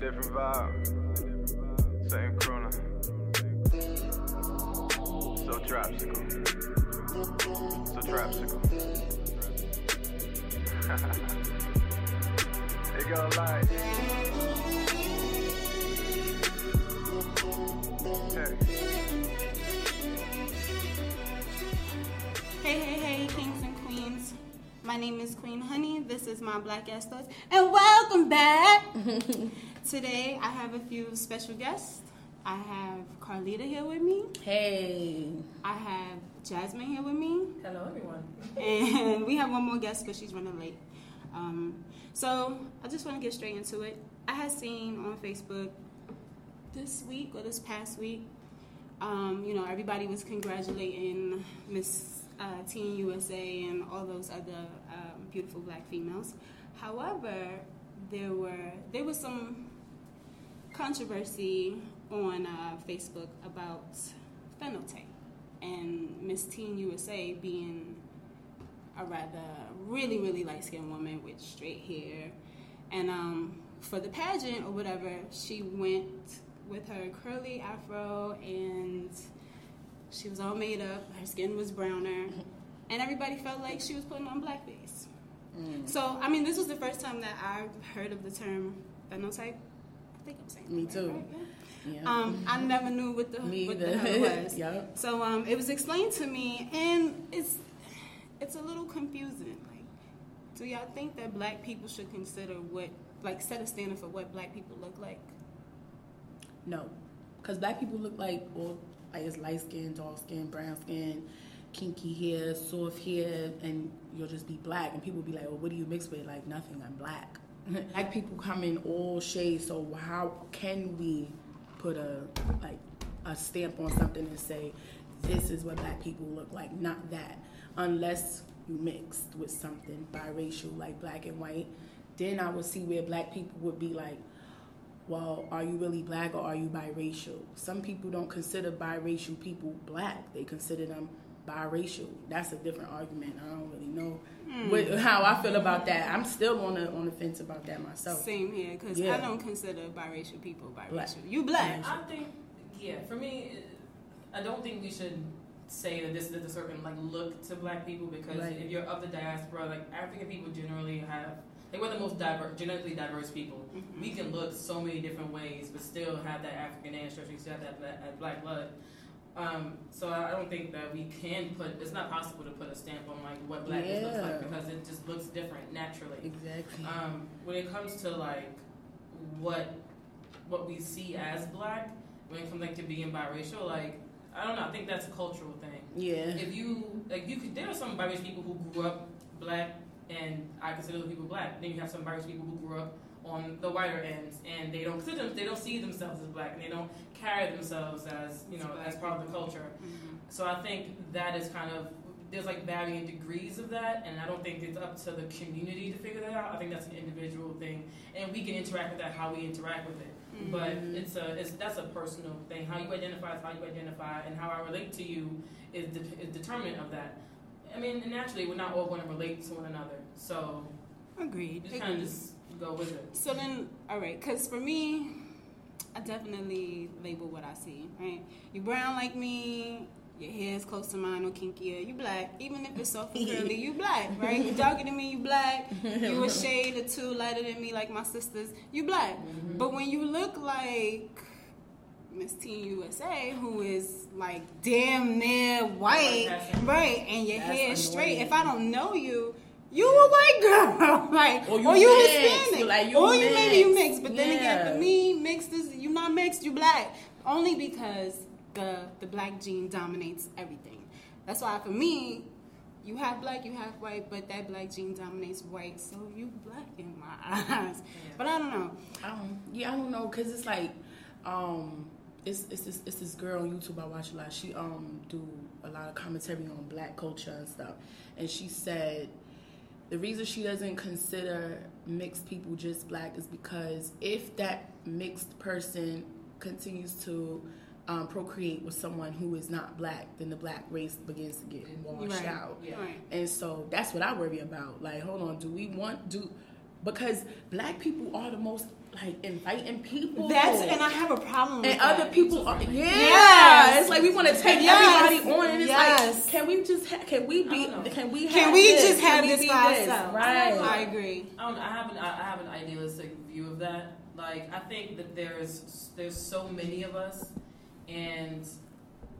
different vibe. Same crooner. So dropsical. So dropsical. it go like. Hey, hey, hey, kings and queens. My name is Queen Honey. This is my Black Ass Thoughts. And welcome back. Today, I have a few special guests. I have Carlita here with me. Hey. I have Jasmine here with me. Hello, everyone. And we have one more guest, but she's running late. Um, so, I just want to get straight into it. I had seen on Facebook this week or this past week, um, you know, everybody was congratulating Miss uh, Teen USA and all those other um, beautiful black females. However, there were there was some controversy on uh, Facebook about phenotype and Miss Teen USA being a rather really really light skinned woman with straight hair, and um, for the pageant or whatever, she went with her curly afro and she was all made up. Her skin was browner, and everybody felt like she was putting on blackface. Mm. So, I mean, this was the first time that I heard of the term phenotype. I think I'm saying. Me too. Right, yeah. Yeah. Um, I never knew what the Me what the hell was. Yup. So um, it was explained to me, and it's it's a little confusing. Like, do y'all think that black people should consider what like set a standard for what black people look like? No, because black people look like all like it's light skin, dark skin, brown skin, kinky hair, soft hair, and you'll just be black. And people be like, "Well, what do you mix with?" Like nothing. I'm black. Black people come in all shades. So how can we put a like a stamp on something and say this is what black people look like? Not that, unless you mixed with something biracial like black and white. Then I would see where black people would be like, well, are you really black or are you biracial? Some people don't consider biracial people black. They consider them biracial. That's a different argument. I don't really know what, how I feel about that. I'm still on the on the fence about that myself. Same here, because Yeah. I don't consider biracial people biracial. Black. You black. I think, yeah, for me, I don't think we should say that this is a certain like look to black people because Right. if you're of the diaspora, like African people generally have, like we're the most diverse, genetically diverse people. Mhm. We can look so many different ways, but still have that African ancestry, still have that black, that black blood. Um, so I don't think that we can put. It's not possible to put a stamp on like what blackness looks like because it just looks different naturally. Exactly. Um, when it comes to like what what we see as black, when it comes like to being biracial, like I don't know, I think that's a cultural thing. yeah. If you like, you could there are some biracial people who grew up black, and I consider those people black. Then you have some biracial people who grew up on the whiter ends, and they don't consider them, they don't see themselves as black, and they don't carry themselves as you know as part of the culture. Mhm. So I think that is kind of there's like varying degrees of that, and I don't think it's up to the community to figure that out. I think that's an individual thing, and we can interact with that how we interact with it. But Mhm. it's a it's that's a personal thing. How you identify is how you identify, and how I relate to you is de- is determinant of that. I mean, naturally, we're not all going to relate to one another, so Agreed. just kind of just go with it. So then, all right, because for me, I definitely label what I see, right? You brown like me, your hair is close to mine or kinkier, you black. Even if it's soft and curly, you black, right? You darker than me, you black. You a shade or two lighter than me, like my sisters, you black. Mm-hmm. But when you look like Miss Teen USA, who is like damn near white, right, and your hair is straight, if I don't know you, you a white girl, like, Or or you you, mixed. Hispanic, You like, you or you maybe you mixed. mixed. But then again, for me, mixed is you not mixed, you black. Only because the the black gene dominates everything. That's why for me, you have black, you have white, but that black gene dominates white, so you black in my eyes. But I don't know. I don't, yeah, I don't know, cause it's like, um, it's it's this, it's this girl on YouTube I watch a lot. She um do a lot of commentary on black culture and stuff, and she said the reason she doesn't consider mixed people just black is because if that mixed person continues to um, procreate with someone who is not black, then the black race begins to get washed Right. out. Yeah. Right. And so that's what I worry about. Like, hold on, do we want do because black people are the most like inviting people. That's and I have a problem with and that. other people are yeah. Yes. It's like we want to take Yes. everybody on, and it's Yes. like, can we just ha- can we be I don't can we Can have we this? just Can have we this be by ourselves? Right. I agree. I don't. I have an. I have an idealistic view of that. Like I think that there's there's so many of us, and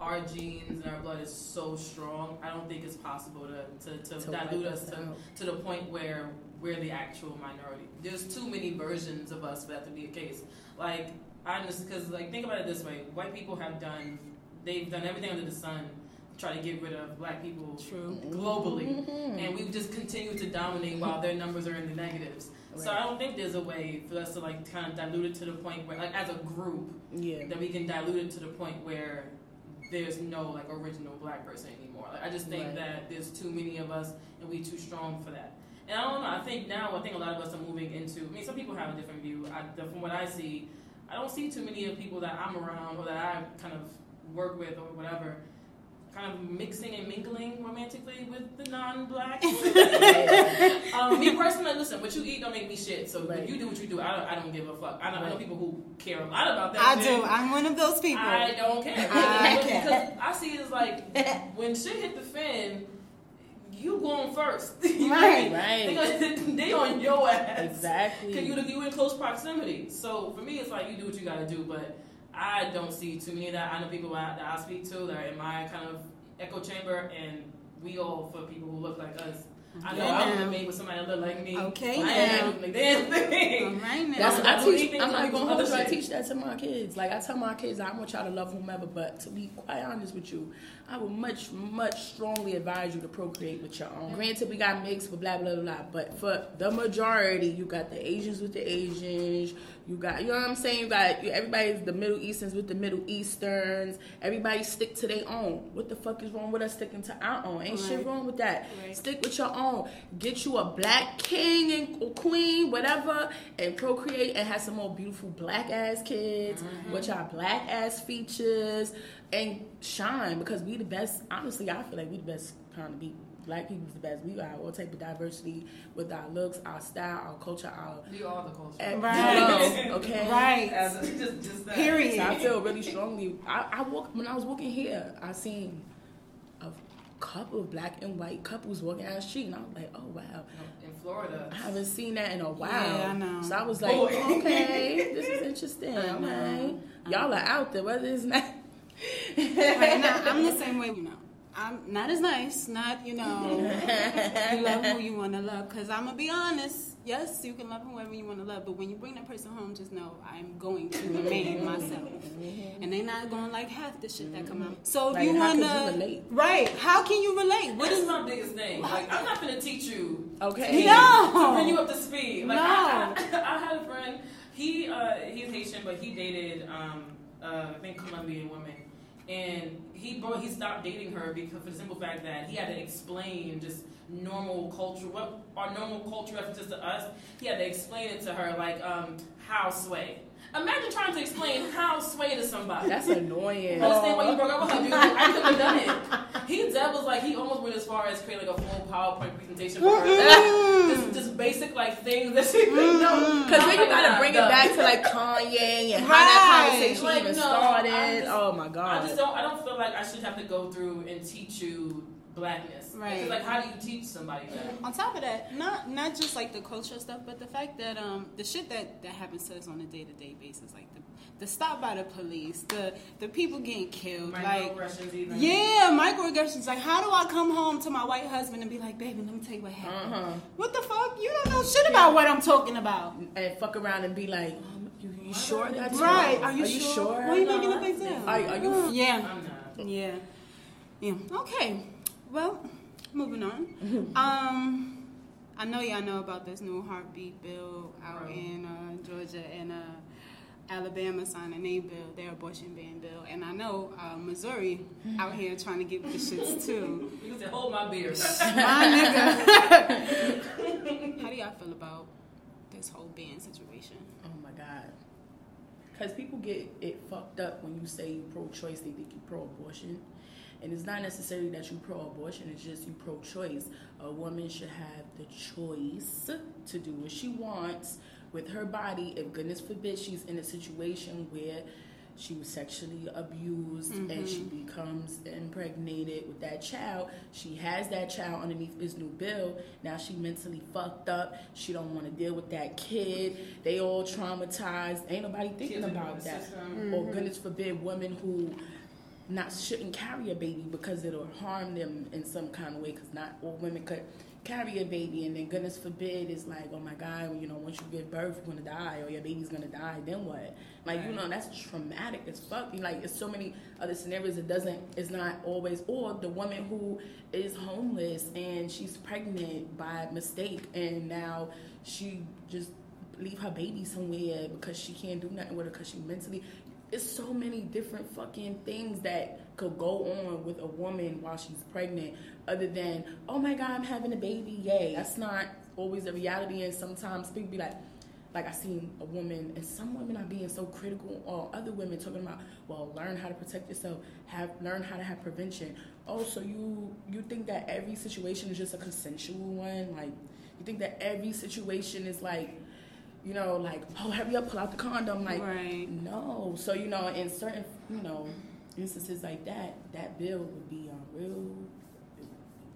our genes and our blood is so strong. I don't think it's possible to to, to, To dilute us us to, to the point where we're the actual minority. There's too many versions of us for that to be a case. Like I'm just because like think about it this way: white people have done they've done everything under the sun to try to get rid of black people True. globally Mhm. and we've just continued to dominate while their numbers are in the negatives. So I don't think there's a way for us to like kind of dilute it to the point where, like, as a group, yeah. that we can dilute it to the point where there's no like original black person anymore. Like, I just think Right. that there's too many of us and we too strong for that. And I don't know. I think now I think a lot of us are moving into. I mean, some people have a different view. I, the, from what I see, I don't see too many of people that I'm around or that I kind of work with or whatever. Kind of mixing and mingling romantically with the non-blacks. um, me personally, listen, what you eat don't make me shit. So Right. you do what you do. I don't, I don't give a fuck. I know, I know people who care a lot about that. I shit. do. I'm one of those people. I don't care. I Because care. I see it as like when shit hit the fan, you going first. You Right. what I? Right. They, gonna- they on your ass. Exactly. Cause you you in close proximity. So for me, it's like you do what you gotta do. But I don't see too many of that. I know people I, that I speak to that are in my kind of echo chamber, and we all for people who look like us. I know Yeah. I would have made with somebody that look like me. Okay, I ain't now. doing the damn All thing. right now. That's I, I teach. I'm not like gonna hold you. I teach that to my kids. Like I tell my kids, I want y'all to love whomever, but to be quite honest with you, I would much, much strongly advise you to procreate with your own. Granted, we got mixed with blah blah blah, blah, but for the majority, you got the Asians with the Asians. You got, you know what I'm saying? You got you, everybody's the Middle Easterns with the Middle Easterns. Everybody stick to their own. What the fuck is wrong with us sticking to our own? Ain't shit wrong with that. Right. Stick with your own. Get you a black king and queen, whatever, and procreate and have some more beautiful black ass kids mm-hmm. with our black ass features and shine because we the best. Honestly, I feel like we the best kind of be. Black people's the best. We got all type of diversity with our looks, our style, our culture, our We are the culture. Right. okay. Right. As a, just, just that. Period. So I feel really strongly. I, I walk when I was walking here. I seen a couple of black and white couples walking down the street, and I was like, "Oh wow, In Florida. I haven't seen that in a while." Yeah, I know. So I was like, Boy. "Okay, this is interesting. I know. Okay, y'all are out there, whether it's not." Right now, I'm the same way. You know, I'm not as nice. Not you know, you love who you want to love. Cause I'm gonna be honest. Yes, you can love whoever you want to love, but when you bring that person home, just know I'm going to remain myself, and they're not gonna like half the shit that come out. So if Like, you wanna, relate? right? How can you relate? What What is is my biggest thing? Like, I'm not gonna teach you Okay. No. to bring you up to speed. Like, No. I, I, I had a friend. He uh, he's Haitian, but he dated um, uh, I think Colombian woman, and he bro he stopped dating her because for the simple fact that he had to explain just normal culture, what our normal culture references to us. He had to explain it to her like um, how sway. Imagine trying to explain how sway to somebody. That's annoying. Understand why you broke up with her, dude? I couldn't have done it. He devil's like he almost went as far as creating like a full PowerPoint presentation for her. Mm-hmm. just, just basic like things that she didn't know. Mm-hmm. Because then you gotta bring it back to like Kanye and how that conversation Like, even no, started. Just- oh my god. I just don't. I don't feel like I should have to go through and teach you blackness. Right. Because like, how do you teach somebody that? On top of that, not not just like the cultural stuff, but the fact that um the shit that that happens to us on a day to day basis, like the the stop by the police, the the people getting killed, like Microaggressions even. yeah, microaggressions. Like, how do I come home to my white husband and be like, baby, let me tell you what happened? Uh-huh. What the fuck? You don't know shit about what I'm talking about. And fuck around and be like, um, you, you sure that's Right? Are you, Are you sure? sure? Why are you making a I big think- Are, are you? Yeah. I'm not. Yeah. Yeah. Okay. Well, moving on. um, I know y'all know about this new heartbeat bill out Right. in uh, Georgia and uh, Alabama signing a bill, their abortion ban bill, and I know uh, Missouri out here trying to get the shits too. You can say, hold my beer. My nigga. How do y'all feel about this whole ban situation? Oh my god. Because people get it fucked up when you say you pro-choice, they think you pro-abortion. And it's not necessarily that you pro-abortion; it's just you pro-choice. A woman should have the choice to do what she wants with her body. If goodness forbid she's in a situation where she was sexually abused and she becomes impregnated with that child she has that child underneath this new bill. Now she mentally fucked up. She don't want to deal with that kid. They all traumatized. Ain't nobody thinking about that. system. or goodness forbid women who not shouldn't carry a baby because it'll harm them in some kind of way because not all women could carry a baby. And then goodness forbid it's like oh my god you know once you give birth you're gonna die or your baby's gonna die then what? Like you know that's traumatic as fuck. Like it's so many other scenarios it doesn't it's not always or the woman who is homeless and she's pregnant by mistake and now she just leave her baby somewhere because she can't do nothing with her because she mentally it's so many different fucking things that could go on with a woman while she's pregnant other than oh my god i'm having a baby yay. That's not always the reality and sometimes people be like like i seen a woman and some women are being so critical or other women talking about well learn how to protect yourself have learn how to have prevention. Oh so you you think that every situation is just a consensual one? Like you think that every situation is like you know, like, oh, hurry up, pull out the condom. Like, Right. no. So, you know, in certain, you know, instances like that, that bill would be um, real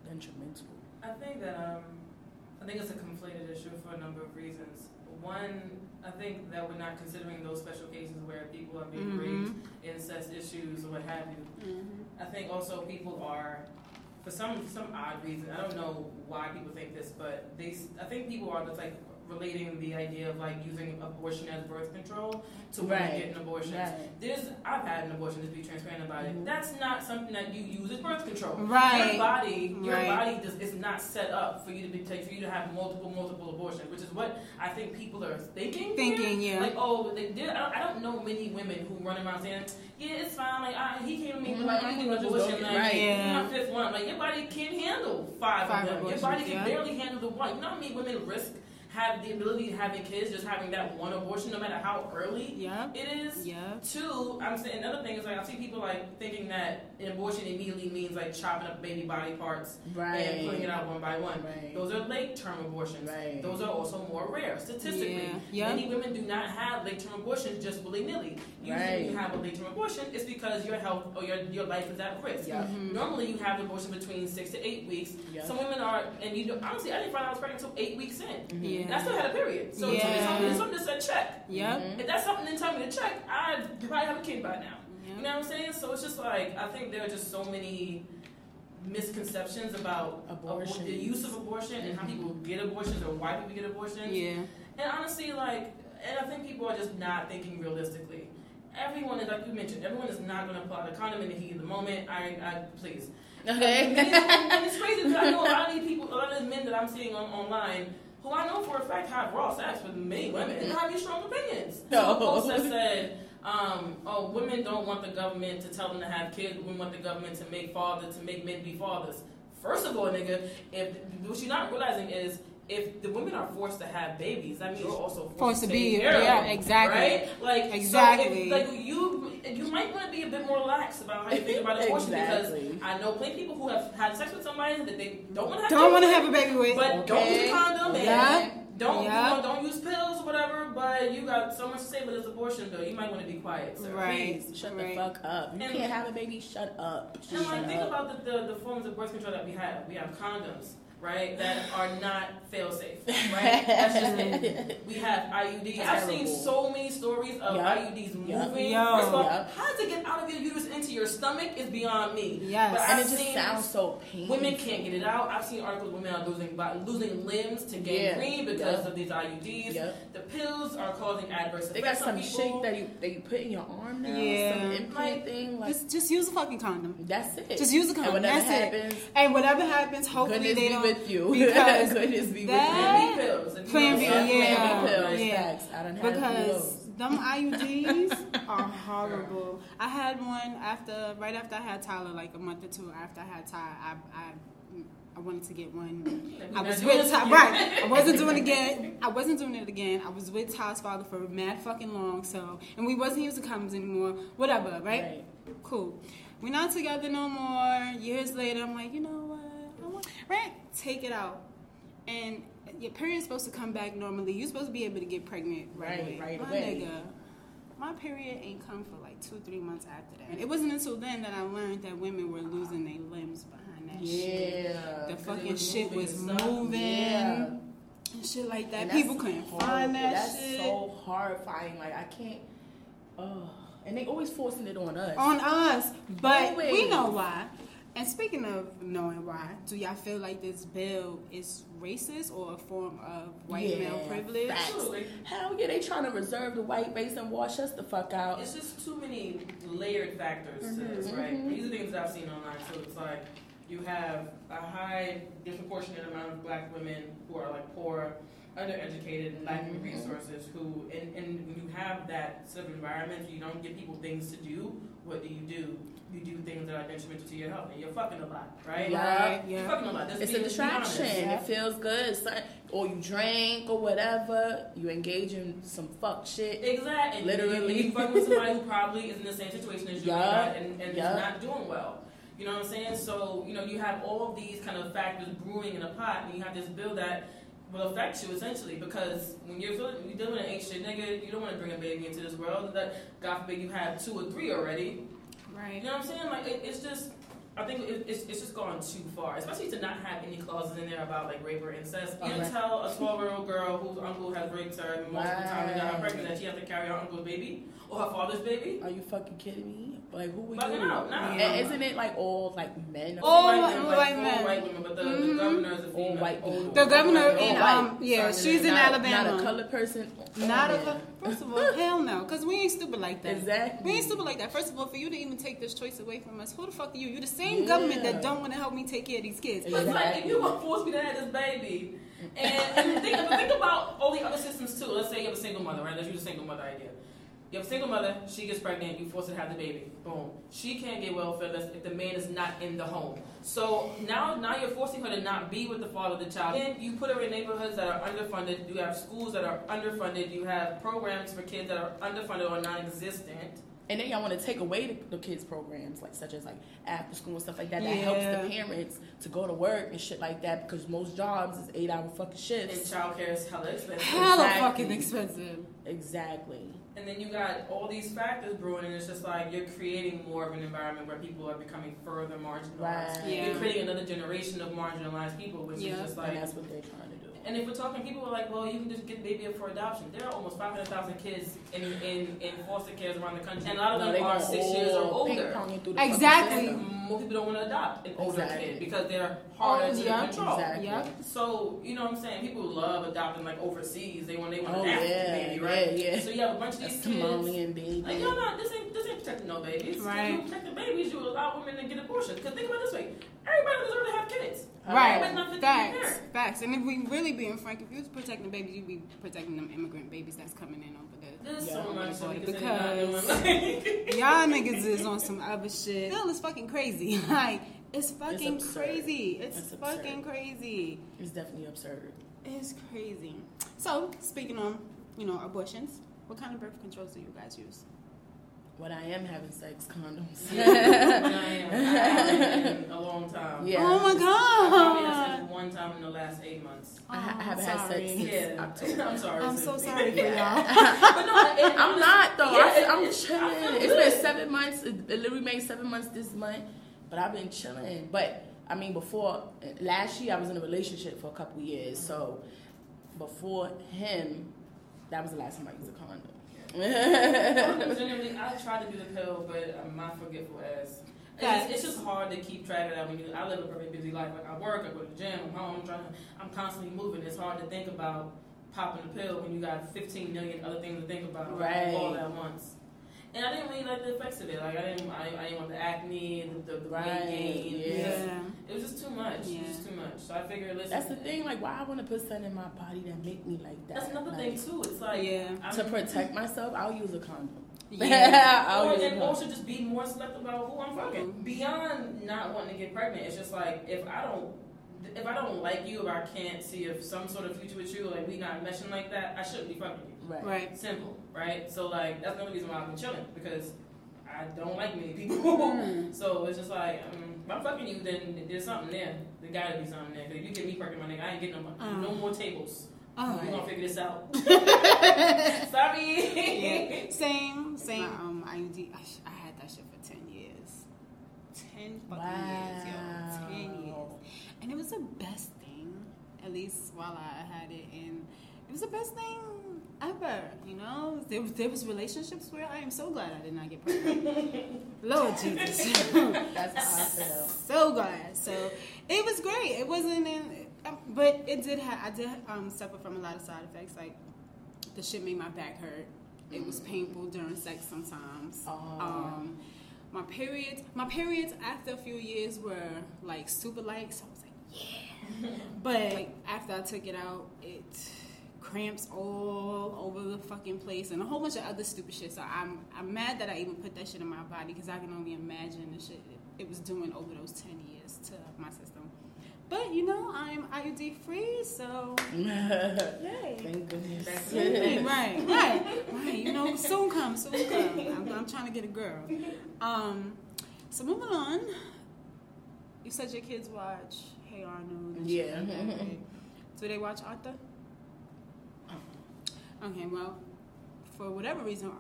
detrimental. I think that um, I think it's a conflated issue for a number of reasons. One, I think that we're not considering those special cases where people are being Mhm. raped, incest issues, or what have you. Mm-hmm. I think also people are, for some some odd reason, I don't know why people think this, but they, I think people are just like relating the idea of like using abortion as birth control to women Right. getting abortions. Right. There's, I've had an abortion. Just be transparent about it. Mhm. That's not something that you use as birth control. Right. Your body, your Right. body does, is not set up for you to be take, for you to have multiple, multiple abortions, which is what I think people are thinking. here. Thinking, yeah. Like, oh, they did. I don't, I don't know many women who run around saying, "Yeah, it's fine." Like, I, he came to me, but like, I'm getting an abortion. Like, right. Yeah. my fifth one. Like, your body can't handle five, Five of them. abortions, your body can yeah. barely handle the one. You know how many women risk have the ability of having kids just having that one abortion, no matter how early Yep. it is. Yep. Two, I'm saying another thing is like I see people like thinking that an abortion immediately means like chopping up baby body parts Right. and putting it out one by one. Right. Those are late term abortions. Right. Those are also more rare statistically. Yeah. Yep. Many women do not have late term abortions just willy nilly. Usually, Right. you have a late term abortion, it's because your health or your, your life is at risk. Yeah. Mhm. Normally, you have an abortion between six to eight weeks. Yeah. Some women are, and you know, honestly, I didn't find out I was pregnant until eight weeks in. Mhm. Yeah. And I still had a period. So it's Yeah. something, it's something that said check. Yep. Mhm. If that's something that tell me to check, I'd probably have a kid by now. You know what I'm saying? So it's just like I think there are just so many misconceptions about Abortion. the use of abortion and how people get abortions or why people get abortions. Yeah. And honestly, like, and I think people are just not thinking realistically. Everyone is like you mentioned. Everyone is not going to pull out a condom in the heat of the moment. I, I please. Okay. and, it's, and it's crazy because I know a lot of these people, a lot of these men that I'm seeing on online, who I know for a fact have raw sex with many women and have these strong opinions. No. So post that said, um, "Oh, women don't want the government to tell them to have kids. Women want the government to make fathers, to make men be fathers." First of all, nigga, if what you're not realizing is. If the women are forced to have babies, that means you're also forced, Forced to to be- take care of yeah, them, exactly. Right? Like Exactly. So if, like you, you might want to be a bit more lax about how you think about abortion Exactly. because I know plenty of people who have had sex with somebody that they don't want to have. Don't want to have a baby with. but don't use Okay. a condom and Yeah. don't Yeah. you know, don't use pills or whatever. But you got so much to say with this abortion bill. You might want to be quiet, sir. Right. Please, shut Right. the fuck up. You And- can't have a baby, shut up. And Shut like think up. about the, the the forms of birth control that we have. We have condoms, right? That are not fail safe, right? That's just it. We have IUDs. I've seen so many stories of Yup. IUDs moving. Yo. First of all, Yup. how does it get out of your uterus into your stomach is beyond me. Yes. But and I've it just seen sounds so painful. Women can't get it out. I've seen articles women are losing losing limbs to Yeah. gangrene because Yeah. of these IUDs. Yep. The pills are causing adverse effects They got some shit that you that you put in your arm now. Yeah. Some implant Like, thing. Like Just, just use a fucking condom. that's it. Just use a condom. And whatever That's it. happens, And whatever happens, hopefully they don't. With you. because goodness be that- Plan B pills. and Plan B, stuff like yeah, pills. Yeah. Facts. I done had a because those. them IUDs are horrible. I had one after, right after I had Tyler, like a month or two after I had Tyler. I, I I wanted to get one. I was doing with this Ty, right. I wasn't doing it again. I wasn't doing it again. I was with Ty's father for mad fucking long. So, and we wasn't using condoms anymore. Whatever, right? Right. Cool. We're not together no more. Years later, I'm like, you know what? I want, right? Take it out. And your period's supposed to come back normally. You're supposed to be able to get pregnant right, Right, away. right my away. nigga, my period ain't come for like two, three months after that. And it wasn't until then that I learned that women were losing their limbs behind that shit. Yeah. The fucking shit was moving Yeah. and shit like that. People that's couldn't horrible. find that That's shit. so horrifying. Like I can't. Oh, and they always forcing it on us. on us. But we know why. And speaking of knowing why, do y'all feel like this bill is racist or a form of white Yeah, male privilege? facts. Absolutely. Hell yeah, they trying to reserve the white race and wash us the fuck out. It's just too many layered factors to this, Mhm. right? Mhm. These are things I've seen online. So it's like you have a high disproportionate amount of black women who are like poor, undereducated, and lacking resources. Who and, and when you have that sort of environment, you don't give people things to do. What do you do? You do things that are detrimental to your health, and you're fucking a lot, right? Yeah. Right, You're yeah. fucking a lot. Let's It's a distraction. Yeah. It feels good. Son- Or you drink or whatever. You engage in some fuck shit. Exactly. Literally. You, you fucking with somebody who probably is in the same situation as you Yeah. and, and Yeah. is not doing well. You know what I'm saying? So, you know, you have all of these kind of factors brewing in a pot, and you have this bill that will affect you essentially because when you're feeling, you're dealing with an shit nigga, you don't want to bring a baby into this world. That God forbid you have two or three already. Right. You know what I'm saying? Like it, it's just, I think it, it's, it's just gone too far, especially to not have any clauses in there about like rape or incest. You Right. tell a 12 year old girl whose uncle has raped her multiple times and got her pregnant that she has to carry her uncle's baby or her father's baby. Are you fucking kidding me? Like who we Bugging do? out, nah. And isn't it like all like men? All White white- women, white full men. white women, but the, Mhm. the governor is a All white All- people. The governor white in women. um yeah, Sorry, she's in not, Alabama. Not a color person. Oh, Not a man. First of all, hell no, because we ain't stupid like that. Exactly. We ain't stupid like that. First of all, for you to even take this choice away from us, who the fuck are you? You're the same Yeah. government that don't want to help me take care of these kids. It's like if you want to force me to have this baby, and, and think, think about all the other systems too. Let's say you have a single mother, right? Let's use a single mother idea. You have a single mother, she gets pregnant, you force her to have the baby. Boom. She can't get welfare unless if the man is not in the home. So now now you're forcing her to not be with the father of the child. And you put her in neighborhoods that are underfunded, you have schools that are underfunded, you have programs for kids that are underfunded or non existent. And then y'all want to take away the, the kids' programs, like such as like after school and stuff like that. That helps the parents to go to work and shit like that because most jobs is eight hour fucking shifts. And shifts. childcare is hella expensive. Hella Exactly. fucking expensive. Exactly. And then you got all these factors brewing, and it's just like you're creating more of an environment where people are becoming further marginalized. Right. Yeah. You're creating another generation of marginalized people, which Yeah. is just And like. that's what they're trying to do. And if we're talking, people are like, well, you can just get baby up for adoption. There are almost 500,000 kids in, in, in foster cares around the country, and a lot of No, them they are six years or older. ping-ponging through Exactly. System. More people don't want to adopt an older Exactly. kid because they're harder Oh, to yeah. control. Exactly. Yeah. So you know what I'm saying? People love adopting like overseas. They want they want Oh, an African yeah, baby, right? yeah, yeah. So you have a bunch of A these kids. Somalian baby. Like, no, no, this ain't this ain't protecting no babies. If Right. you protect the babies, you allow women to get abortions. Because think about it this way: everybody deserves to have kids. Right. Everybody's not fit to be Facts. Facts. And if we really being frank, if you was protecting babies, you'd be protecting them immigrant babies that's coming in over there. There's Yeah. so much that Because- can say not doing. Y'all niggas is on some other shit. Bill is fucking crazy. Like, it's fucking absurd. crazy. It's, It's absurd. fucking crazy. It's definitely absurd. It's crazy. So, speaking on, you know, abortions, what kind of birth controls do you guys use? When I am having sex, condoms. I am. I haven't in a long time. Yeah. Oh my I probably had god. sex one time in the last eight months. I ha- Oh, haven't I'm had sex oh, sorry. since Yeah, October. I'm sorry. I'm so sorry for y'all. but no, it, I'm not though. Yeah, I, I'm chilling. It's been seven months. It, it literally made seven months this month, but I've been chilling. But I mean, before last year, I was in a relationship for a couple years. So before him, that was the last time I used a condom. Genuinely, I try to do the pill, but I'm not forgetful as. It's just, it's just hard to keep track of that when you. I live a very busy life. Like I work, I go to the gym, I'm home, I'm trying. To, I'm constantly moving. It's hard to think about popping the pill when you got 15 million other things to think about Right. all at once. And I didn't really like the effects of it. Like I didn't, I, I didn't want the acne, the, the, the Right, weight gain. yeah. It, was, Yeah. it was just too much. It Yeah. was just too much. So I figured, listen. That's the thing. Like, why I want to put something in my body that make me like that? That's another Like, thing too. It's like Yeah. I'm, To protect myself, I'll use a condom. Yeah. I'll or, use a and condom. also just be more selective about who I'm fucking. Mm-hmm. Beyond not wanting to get pregnant, it's just like if I don't if I don't like you if I can't see if some sort of future with you, like we not meshing like that, I shouldn't be fucking you. Right. Right. Simple, right? So like that's the only reason why I've been chilling because I don't like many people. Mm. so it's just like um, if I'm fucking you, then there's something there. There gotta be something there. 'Cause if you get me fucking my nigga, I ain't getting no, Uh. no more tables. Oh, We're gonna figure this out. Sorry. yeah. Same, same. Um, IUD. I, sh- I had that shit for ten years. Ten fucking years, yo. Ten years. And it was the best thing, at least while I had it, and it was the best thing ever. You know, there was there was relationships where I am so glad I did not get pregnant. Lord Jesus, That's how I feel. so glad. So it was great. It wasn't in, um, but it did have. I did um, suffer from a lot of side effects. Like the shit made my back hurt. It was painful during sex sometimes. Oh. Um, my periods, my periods after a few years were like super light. So I was like, yeah. but like, after I took it out, it cramps all over the fucking place and a whole bunch of other stupid shit. So I'm I'm mad that I even put that shit in my body because I can only imagine the shit it, it was doing over those ten years to my system. But you know, I'm IUD free, so yay. Thank goodness. right, right, right, right. You know, soon come, soon come. I'm, I'm trying to get a girl. Um, so moving on. You said your kids watch Hey Arnold. and Yeah. like that. Do they watch Arthur? Okay, well, for whatever reason,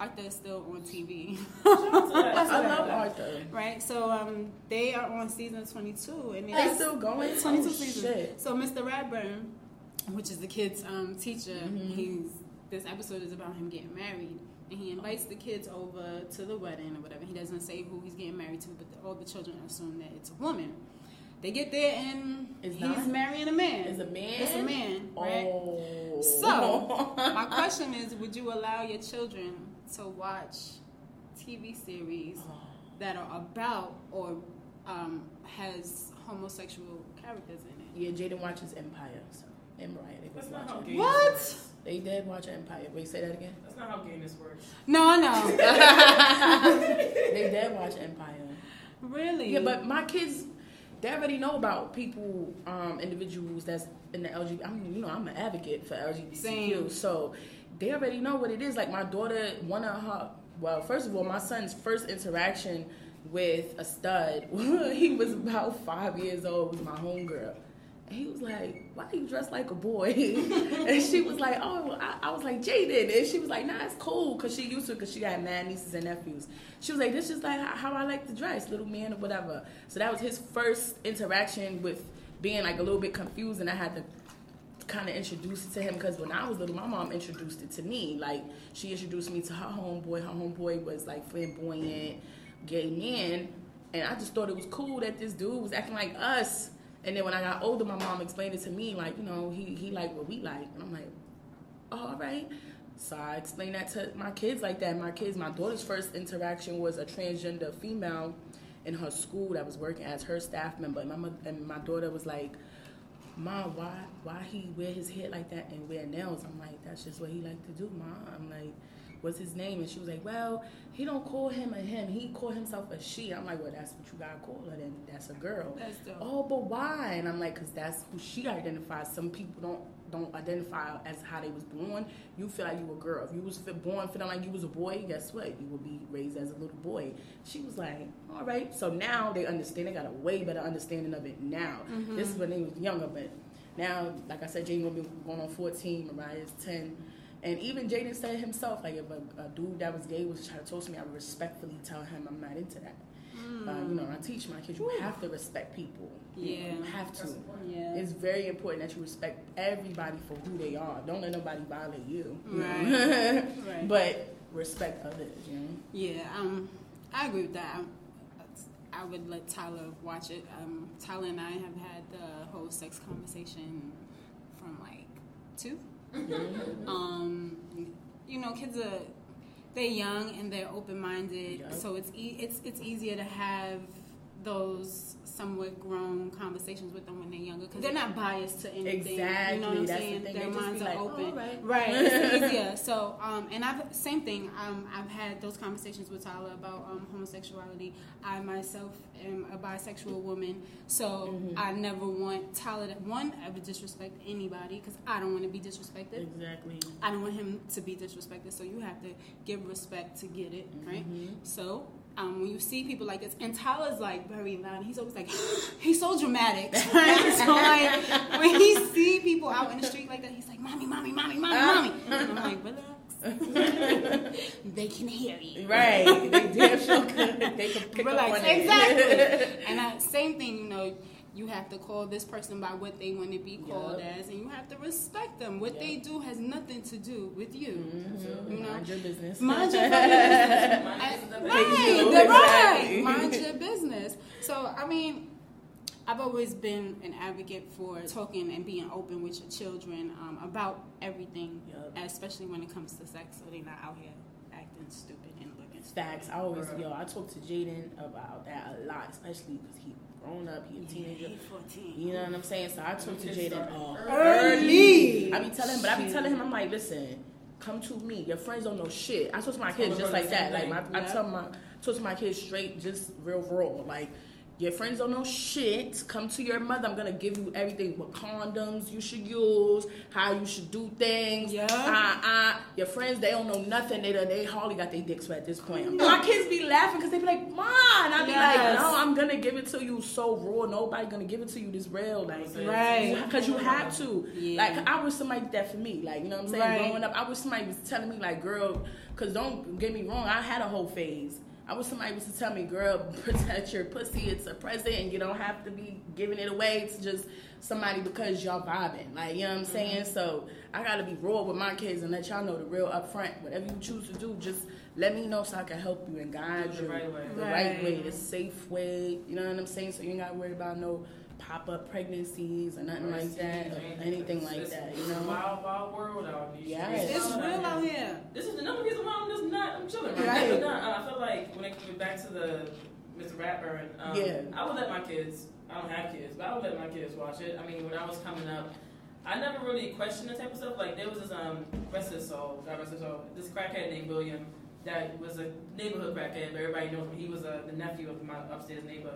Arthur is still on TV. I love Arthur. right? So um, they are on season 22, and They it's still going? 22 Oh, seasons. So Mr. Ratburn, which is the kid's um, teacher, Mhm. he's this episode is about him getting married, and he invites the kids over to the wedding or whatever. He doesn't say who he's getting married to, but the, all the children assume that it's a woman. They get there and It's he's not? marrying a man. It's a man? It's a man, right? Oh. So, My question is, would you allow your children to watch TV series that are about or um, has homosexual characters in it? Yeah, Jaden watches Empire. So, and Mariah, they was That's not how watching. What? They did watch Empire. Wait, say that again. That's not how gayness works. No, I know. they did watch Empire. really? Yeah, but my kids, they already know about people, um, individuals that's in the LGBT. I mean, you know, I'm an advocate for LGBTQ, Same. so they already know what it is. Like my daughter, one of her, well, first of all, my son's first interaction with a stud, he was about five years old. Was my homegirl. He was like, "Why you dress like a boy?" and she was like, "Oh," I, I was like, "Jaden," and she was like, "Nah, it's cool," because she used to, because she got mad nieces and nephews. She was like, "This is like how I like to dress, little man or whatever." So that was his first interaction with being like a little bit confused, and I had to kind of introduce it to him because when I was little, my mom introduced it to me. Like she introduced me to her homeboy. Her homeboy was like flamboyant, gay man, and I just thought it was cool that this dude was acting like us. And then when I got older, my mom explained it to me like, you know, he he like what we like, and I'm like, all right. So I explained that to my kids like that. My kids, my daughter's first interaction was a transgender female in her school that was working as her staff member, and my mother, and my daughter was like, Mom, why why he wear his hair like that and wear nails? I'm like, that's just what he like to do, Mom. I'm like, what's his name? And she was like, well, he don't call him a him. He call himself a she. I'm like, well, that's what you gotta call her. Then that's a girl. That's. Oh, but why? And I'm like, cause that's who she identifies. Some people don't don't identify as how they was born. You feel like you a girl. If you was born feeling like you was a boy, guess what? You will be raised as a little boy. She was like, all right. So now they understand. They got a way better understanding of it now. Mm-hmm. This is when they was younger, but now, like I said, Jaden will be going on 14. Mariah is 10. And even Jaden said himself, like if a, a dude that was gay was trying to toast me, I would respectfully tell him I'm not into that. Uh, you know, I teach my kids you have to respect people. Yeah. you have to. Yeah. It's very important that you respect everybody for who they are. Don't let nobody violate you. Right. Right. but respect others, you know. Yeah, um, I agree with that. I would let Tyler watch it. Um, Tyler and I have had the whole sex conversation from like 2 Um, you know, kids are they're young and they're open minded, Yup. so it's e- it's it's easier to have those somewhat grown conversations with them when they're younger because they're not biased to anything. Exactly. You know what I'm That's saying? thing. Their minds are like, open. "Oh, right." Right. It's easier. So, um, and I've same thing. Um, I've had those conversations with Tyler about um, homosexuality. I myself am a bisexual woman, so Mm-hmm. I never want Tyler to one ever disrespect anybody because I don't want to be disrespected. Exactly. I don't want him to be disrespected. So you have to give respect to get it, right? Mm-hmm. So um, when you see people like this, and Tyler's like very loud. He's always like, he's so dramatic, right? so like when he see people out in the street like that, he's like, mommy, mommy, mommy, mommy, mommy. And I'm like, relax. they can hear you. Right. They damn sure could. They can pick Relax. up on it. Exactly. and I, same thing, you know, you have to call this person by what they want to be called Yup. as, and you have to respect them. What they do has nothing to do with you. Mhm. You know? Mind your business. Mind your business. Is right, you, right. Mind your business. So I mean, I've always been an advocate for talking and being open with your children um, about everything, Yup. especially when it comes to sex, so they're not out here acting stupid and looking stupid. Facts. I always, Bruh. yo, I talk to Jaden about that a lot, especially because he grown up, he a teenager. He's 14. You know what I'm saying? So I talk to Jaden uh, early. I be telling him, but I be telling him, I'm like, listen, come to me. Your friends don't know shit. I talk to my kids just like that. Like my, I tell my talk to my kids straight, just real raw. Like your friends don't know shit. Come to your mother. I'm gonna give you everything. What condoms you should use, how you should do things. Yeah. Uh, uh, your friends they don't know nothing. They they hardly got their dicks wet at this point. My kids be laughing because they be like, "Mom," I be Yes. like, "No, I'm gonna give it to you so raw. Nobody gonna give it to you this real like." Right. Because you have to. Yeah. Like, I wish somebody did that for me. Like, you know what I'm saying? Right. Growing up, I wish somebody was telling me, like, girl, because don't get me wrong, I had a whole phase. I wish somebody was to tell me, girl, protect your pussy. It's a present, and you don't have to be giving it away to just somebody because y'all vibing. Like, you know what I'm mm-hmm. saying? So, I gotta be raw with my kids and let y'all know the real up front. Whatever you choose to do, just let me know so I can help you and guide Do you the right way. the right Right. way, the safe way. You know what I'm saying? So you ain't gotta worry about no pop up pregnancies or nothing like that or anything like It's- that. it's You a know? wild, wild world out here. Yes. It's real out here. This is another reason why I'm just not. I'm chilling. Right. Right. I'm not, I feel like when it comes back to the Mr. Rapper, um, Yeah. I would let my kids. I don't have kids, but I would let my kids watch it. I mean, when I was coming up, I never really questioned this type of stuff. Like there was this um, rest his soul, God rest his soul. This crackhead named William that was a neighborhood crackhead, but everybody knows him. He was uh, the nephew of my upstairs neighbor,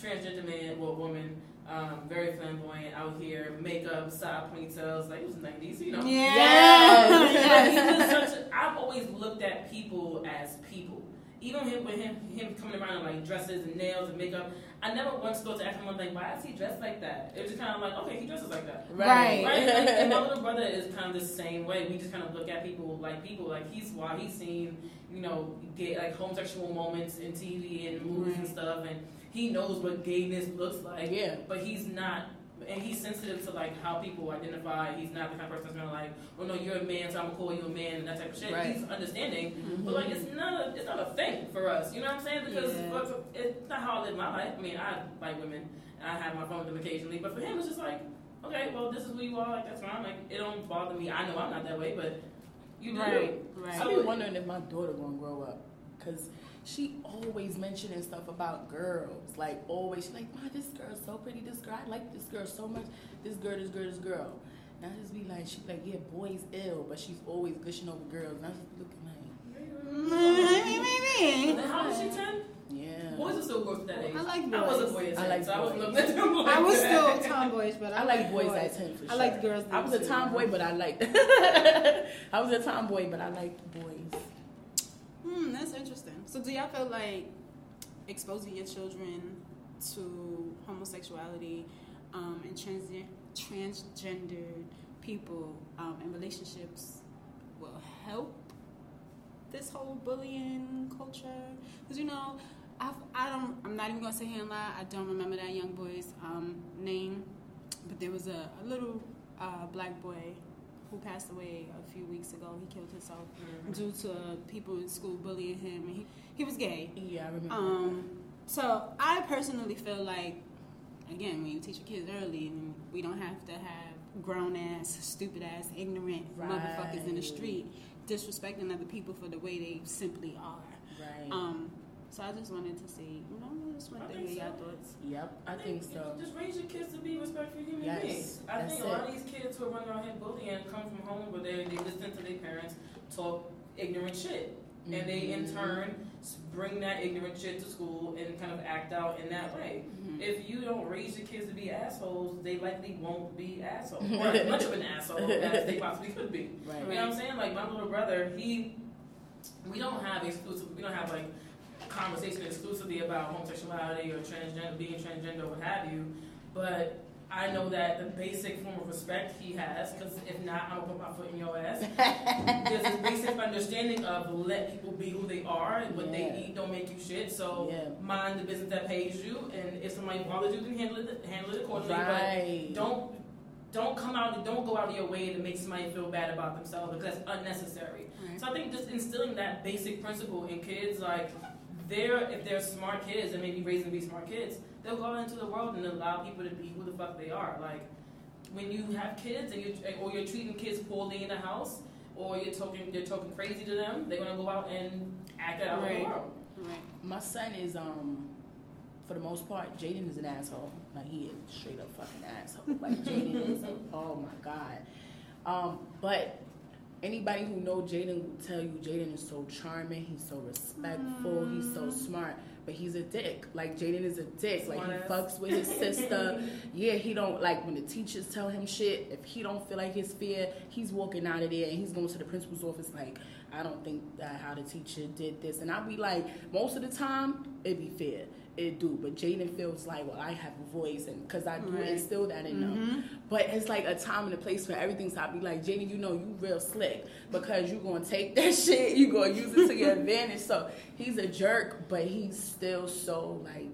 transgender man, well woman. Um, very flamboyant out here, makeup, side ponytails, like it was nineties, you know. Yeah. Yeah, he was such a, I've always looked at people as people. Even him with him him coming around in like dresses and nails and makeup, I never once thought to ask him, I'm like, why is he dressed like that? It was just kind of like, okay, he dresses like that. Right. Right? Like, and my little brother is kind of the same way. We just kind of look at people like people. Like he's why he's seen, you know, gay, like homosexual moments in TV and movies and stuff, and he knows what gayness looks like. Yeah. But he's not, and he's sensitive to like how people identify. He's not the kind of person that's gonna like, oh no, you're a man, so I'm gonna call you a man and that type of shit. Right. He's understanding, Mhm. but like it's not a, it's not a thing for us. You know what I'm saying? Because Yeah. it's not how I live my life. I mean, I like women, and I have my fun with them occasionally, but for him, it's just like, okay, well, this is who you are. Like that's fine. Like it don't bother me. I know I'm not that way, but you do. Right. Right. be wondering if my daughter gonna grow up, cause she always mentioning stuff about girls. Like always, she's like, "Ma, this girl's so pretty. This girl, I like this girl so much. This girl, this girl, this girl." And I just be like, she's like, "Yeah, boys ill," but she's always gushing over girls. And I just be looking like, Maybe. And how was she ten? yeah. Boys are still gross that age. I like boys. I was a boy at I 10, like so I wasn't boys. looking at them like I was that. still tomboyish, but I, I like boys at ten for sure. I like girls. I was a tomboy, but I liked. I was a tomboy, but I liked boys. Hmm, that's interesting. So, do y'all feel like exposing your children to homosexuality um, and trans- transgendered people um, and relationships will help this whole bullying culture? Because you know, I've, I don't. I'm not even gonna sit here and lie. I don't remember that young boy's um, name, but there was a, a little uh, black boy who passed away a few weeks ago. He killed himself due to people in school bullying him, and he, he was gay. Yeah, I remember. Um, so I personally feel like, again, when you teach your kids early, we don't have to have grown ass, stupid ass, ignorant motherfuckers in the street disrespecting other people for the way they simply are. right. Um, So I just wanted to see, you know, just I wanted to think hear y'all so. thoughts. Yep, I think so. Just raise your kids to be respectful human Yes, beings. I that's think a lot of these kids who are running around here bullying and come from home where they, they listen to their parents talk ignorant shit. And they in Mhm. turn bring that ignorant shit to school and kind of act out in that way. Mm-hmm. If you don't raise your kids to be assholes, they likely won't be assholes. Or as much of an asshole as they possibly could be. Right. You know what I'm saying? Like my little brother, he, we don't have exclusive, we don't have like conversation exclusively about homosexuality or transgender, being transgender, or what have you. But I know that the basic form of respect he has, because if not, I'm gonna put my foot in your ass. There's this basic understanding of let people be who they are, and what Yeah. they eat don't make you shit. So Yeah. mind the business that pays you, and if somebody bothers you, then handle it, handle it accordingly. But don't don't come out don't go out of your way to make somebody feel bad about themselves because that's unnecessary Right. so i think just instilling that basic principle in kids like they're if they're smart kids and maybe raising to be smart kids they'll go out into the world and allow people to be who the fuck they are like when you have kids and you or you're treating kids poorly in the house or you're talking you're talking crazy to them they're gonna go out and act it out in the world Right. My son is um for the most part, Jaden is an asshole. Like he is straight up fucking asshole. Like Jaden is oh my god. Um, but anybody who know Jaden will tell you Jaden is so charming, he's so respectful, he's so mm. smart. But he's a dick. Like Jaden is a dick. Like he fucks with his sister. yeah, he don't like when the teachers tell him shit. If he don't feel like his fear, he's walking out of there and he's going to the principal's office like, I don't think that how the teacher did this. And I'll be like, most of the time, it be fair. It do. But Jaden feels like, well, I have a voice and because I do Right. instill that in them. But it's like a time and a place for everything. So I'll be like, Jaden, you know, you real slick because you going to take that shit, you going to use it to your advantage. So he's a jerk, but he's still so like,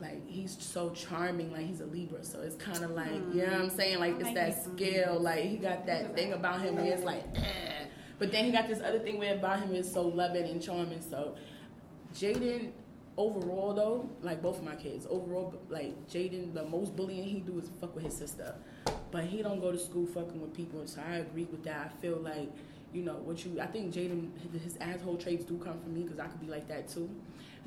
like he's so charming, like he's a Libra, so it's kind of like you know what I'm saying, like I it's that skill, like he got that thing about him where it's like, eh. but then he got this other thing where about him is so loving and charming. So Jaden, overall though, like both of my kids, overall, like Jaden, the most bullying he do is fuck with his sister, but he don't go to school fucking with people. So I agree with that. I feel like. You know what you? I think Jaden, his asshole traits do come from me because I could be like that too.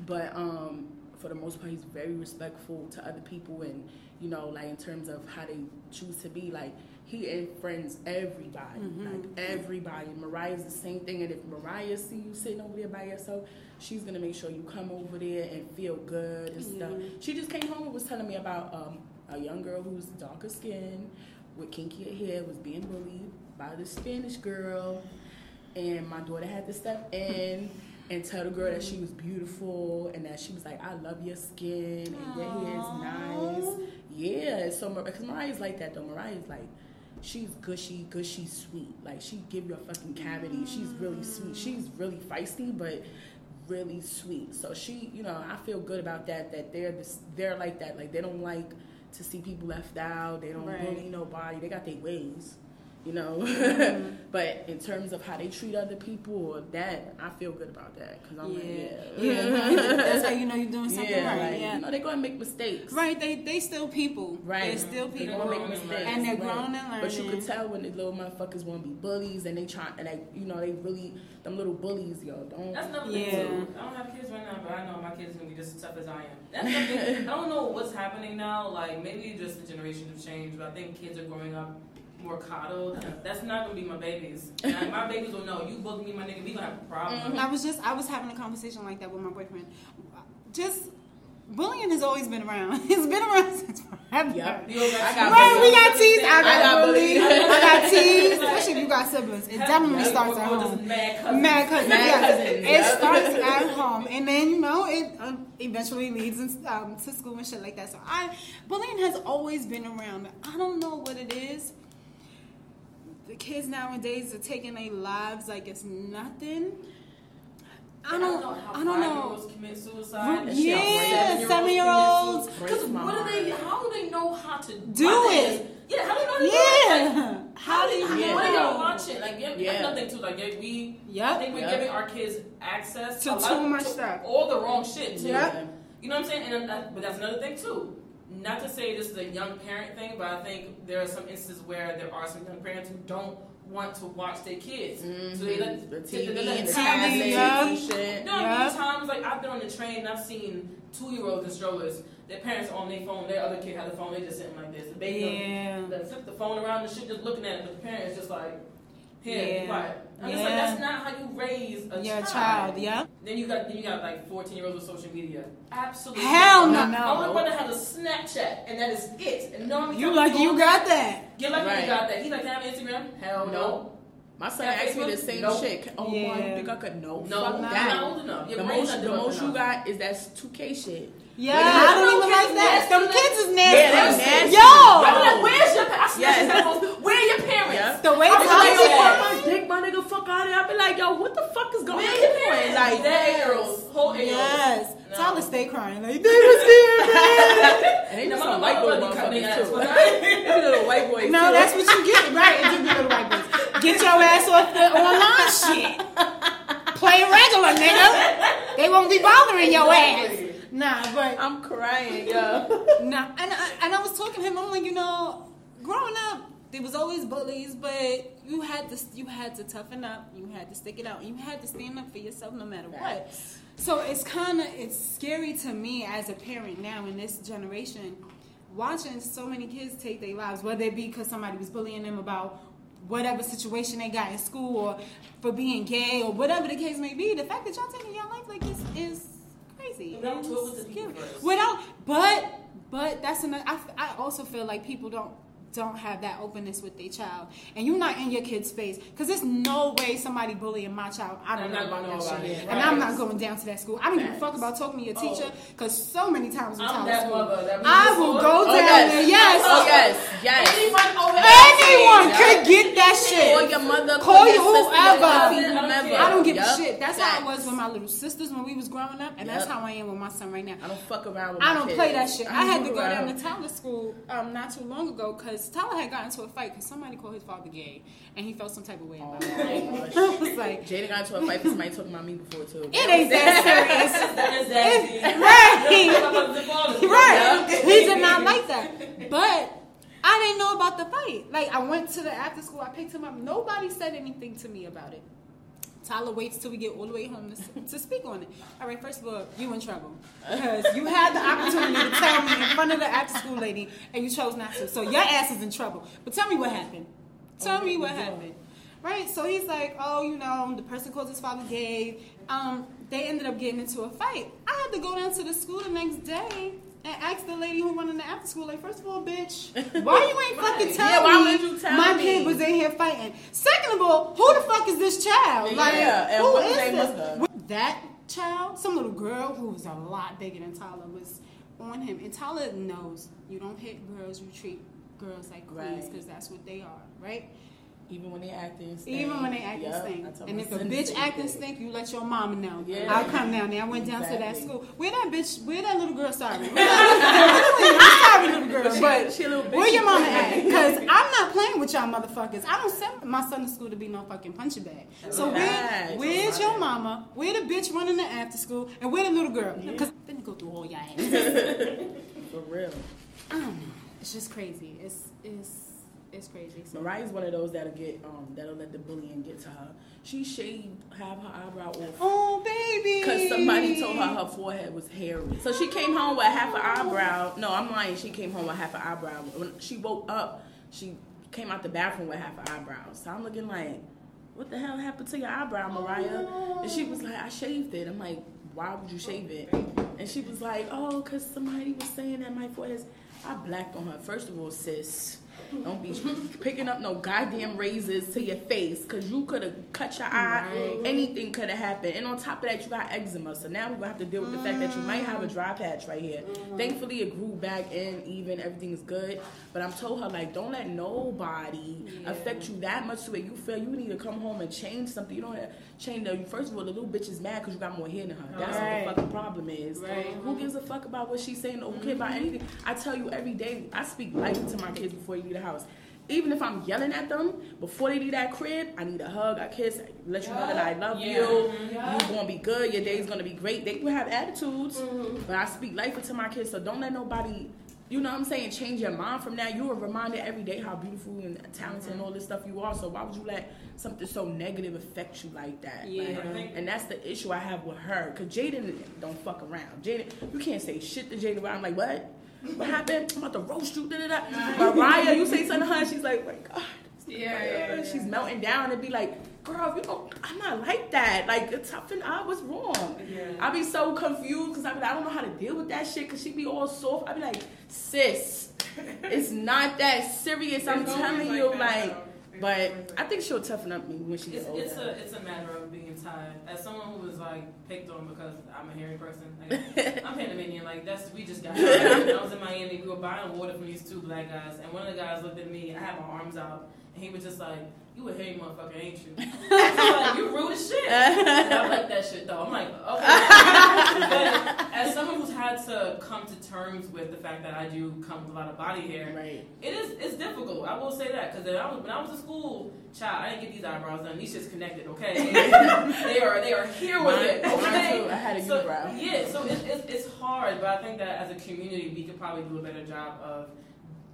But um, for the most part, he's very respectful to other people, and you know, like in terms of how they choose to be. Like he and friends everybody, like everybody. Mariah's the same thing, and if Mariah see you sitting over there by yourself, she's gonna make sure you come over there and feel good and stuff. She just came home and was telling me about um, a young girl who's darker skin with kinky hair was being bullied by the Spanish girl, and my daughter had to step in and tell the girl that she was beautiful and that she was like, I love your skin and your hair is nice. Yeah, so because Mariah's like that though. Mariah's like, she's gushy, gushy, sweet. Like she give you a fucking cavity. She's really sweet. She's really feisty, but really sweet. So she, you know, I feel good about that. That they're this, they're like that. Like they don't like to see people left out. They don't Right. bully nobody. They got their ways. You know, Mm-hmm. but in terms of how they treat other people or that, I feel good about that because I'm Yeah. like, Yeah. That's how you know you're doing something yeah, right. like, yeah. you know, they're gonna make mistakes. Right, they they still people. Right. They're still They people. gonna make mistakes. And they're right. growing and learning. But you could tell when the little motherfuckers want to be bullies and they try and like you know they really them little bullies, yo. Don't. That's another Yeah. thing too. I don't have kids right now, but I know my kids are gonna be just as tough as I am. That's something. I don't know what's happening now. Like maybe just the generations have changed, but I think kids are growing up more coddled. That's not gonna be my babies. And my babies will know. You bully me, my nigga, we gonna have a problem. Mm-hmm. I was just I was having a conversation like that with my boyfriend. Just bullying has always been around. It's been around since forever. Yep. You don't I got Right, we got teased. I I got, got bullied. bullied. I got teased. Especially if you got siblings. It definitely starts at home. Mad cousins. Mad cousins. Yes. cousins, It starts at home, and then you know it um, eventually leads in, um, to school and shit like that. So I bullying has always been around. I don't know what it is. The kids nowadays are taking their lives like it's nothing. I don't. how I don't know. five-year-olds commit suicide. Yeah, seven-year-olds. Because what do they? How do they know how to Do my thing it. is- Yeah, how do they know how to do? Like, Yeah. How do you? Yeah. What are y'all watching? Like, yeah, Yeah. that's another thing too. Like, yeah, we. I think we're Yep. giving our kids access To a lot- too much to stuff. all the wrong shit too. Yep. You know what I'm saying? And that, but that's another thing too. Not to say this is a young parent thing, but I think there are some instances where there are some young parents who don't want to watch their kids. Mhm. So they let the TV they let and the parents- tablet Yeah. and shit. No, Yeah. many times like I've been on the train and I've seen two year olds in strollers. Their parents are on their phone. Their other kid had a phone. They just sitting like this. The baby Yeah. they flip the phone around and shit, just looking at it. But the parent is just like, here, be Yeah. quiet. I'm just like, Yeah. that's not how you raise a Your child. child, yeah. Then you got then you got like 14 year olds with social media. Absolutely. Hell no. My older brother has a Snapchat, and that is it. And no, You lucky you got that. Get lucky Right. you got that. He like, can I have Instagram? Hell no. No. My son Yeah, asked me the Facebook? same Nope. shit. Oh, Yeah. mom, you think I could? No, No, fuck you're not that. old enough. Your The brain's most, not the developed most you enough. got is that's 2K shit. Yeah, Wait, I don't them even kids like that. nasty. Them kids is nasty. Yeah, they nasty. Yo, I'm like, where's your parents? Yes. Where are your parents? Yeah. the way I was like, yo, Yeah. my dick, my nigga, fuck out of here. I be like, yo, what the fuck is going Where are your on? Like, that eight year olds, whole eight year olds. Yes. No. Tyler stay crying like they was here, man. and they Now, just my some white boy mother motherfuckers too. okay? Little white boys No, too. that's what you get. Right, it do be little white boys. Get your ass off the online shit. Play regular, nigga. They won't be bothering your ass. Nah, but I'm crying, yo. Nah, and I, and I was talking to him. I'm like, you know, growing up, there was always bullies, but you had to you had to toughen up. You had to stick it out. You had to stand up for yourself no matter what. So it's kind of it's scary to me as a parent now in this generation, watching so many kids take their lives, whether it be because somebody was bullying them about whatever situation they got in school or for being gay or whatever the case may be. The fact that y'all taking your life like this is crazy. Without It's talking to people scary. Without, but but that's another. I, I also feel like people don't don't have that openness with their child, and you're not in your kid's face because there's no way somebody bullying my child. I don't I'm know not about gonna that about shit, it. and I'm not going down to that school. I don't give a fuck about talking to your Oh. teacher because so many times in I'm Tyler that school, mother that I will saw. go Oh, down yes. there. Yes, Oh, yes, yes. Anyone over anyone Yeah. could get that Call shit. your mother, Call your you whoever. your auntie, I don't whomever. care. I don't give Yup. a shit. That's how it was with my little sisters when we was growing up, and that's how I am with my son right now. I don't fuck around with I don't kids. play that shit. I, had to go down around. to Tyler school um, not too long ago because Tyler had gotten into a fight because somebody called his father gay, and he felt some type of way about it. Oh, I was like, Jada got into a fight because somebody talking about me before too. it ain't that serious. That is that right, right. He did not like that, but. I didn't know about the fight. Like I went to the after school, I picked him up. Nobody said anything to me about it. Tyler waits till we get all the way home to, to speak on it. All right, first of all, you in trouble because you had the opportunity to tell me in front of the after school lady and you chose not to. So your ass is in trouble. But tell me what happened. Tell me what happened. Right? So he's like, oh, you know, the person calls his father gay. Um, they ended up getting into a fight. I had to go down to the school the next day and ask the lady who running the after school, like, first of all, bitch, why you ain't fucking Right. tell Yeah, why me you tell my me? kid was in here fighting? Second of all, who the fuck is this child? Like, Yeah, and who is this? That child, some little girl who was a lot bigger than Tyler, was on him. And Tyler knows you don't hit girls, you treat girls like queens Right. because that's what they are, right? Even when they acting stink. Even when they acting Yup, stink. And if a bitch acting stink, you let your mama know. Yeah. I'll come down there. I went down to that school. Where that bitch, where that little girl, sorry. Where that, I'm sorry, little girl, She- but she a little where bitch. your mama at? Because I'm not playing with y'all motherfuckers. I don't send my son to school to be no fucking punching bag. So where, where's your mama? Where the bitch running the after school? And where the little girl? Because then go through all y'all ass. For real. I don't know. It's just crazy. It's, it's, it's crazy. So, Mariah's one of those that'll get um that'll let the bullying get to her. She shaved half her eyebrow off. oh, baby. Because somebody told her her forehead was hairy. So she came home with half an eyebrow. No, I'm lying. She came home with half an eyebrow. When she woke up, she came out the bathroom with half an eyebrow. So I'm looking like, what the hell happened to your eyebrow, Mariah? And she was like, I shaved it. I'm like, why would you shave it? And she was like, oh, because somebody was saying that my forehead is. I blacked on her. First of all, sis, don't be picking up no goddamn razors to your face because you could have cut your eye. Right. Anything could have happened. And on top of that, you got eczema. So now we're going to have to deal with the fact that you might have a dry patch right here. Mm-hmm. Thankfully, it grew back in even. Everything's good. But I'm told her, like, don't let nobody Yeah. affect you that much to where you feel you need to come home and change something. You don't have change the First of all, the little bitch is mad because you got more hair than her. That's Right. what the fucking problem is. Right. Who gives a fuck about what she's saying or who care about mm-hmm. anything? I tell you every day, I speak life to my kids before you the house. Even if I'm yelling at them before they leave that crib, I need a hug, a kiss, let you know that I love Yeah. you. Yeah. You're gonna be good. Your day's gonna be great. They will have attitudes, mm-hmm. but I speak life into my kids. So don't let nobody you know what I'm saying, change your mind from that. You are reminded every day how beautiful and talented and mm-hmm. all this stuff you are. So why would you let something so negative affect you like that? Yeah. Like, and that's the issue I have with her. Cause Jaden don't fuck around. Jaden, you can't say shit to Jaden. I'm like, what? What happened? I'm about to roast you. Da, da, da. Raya, you say something to her, she's like, my God. Yeah, yeah, uh, yeah. She's melting down and be like, girl, you know, I'm not like that. Like, toughen up. What's wrong? Yeah. I be so confused because I be like, I don't know how to deal with that shit because she be all soft. I be like, sis, it's not that serious. I'm telling like you, that, like, though. But I think she'll toughen up me when she It's, older. it's a it's a matter of being tired. As someone who was like picked on because I'm a hairy person, like, I'm Panamanian. Like that's we just got. I was in Miami, we were buying water from these two black guys, and one of the guys looked at me. I had my arms out, he was just like, "You a hairy motherfucker, ain't you?" Like, "You rude as shit." And I like that shit though. I'm like, okay. but as someone who's had to come to terms with the fact that I do come with a lot of body hair, right. it is. It's difficult. I will say that because when I was when I was in school, child, I didn't get these eyebrows done. These shit's connected. Okay, they are they are here with it. Okay. I had a So, yeah, so it, it, it's hard, but I think that as a community, we could probably do a better job of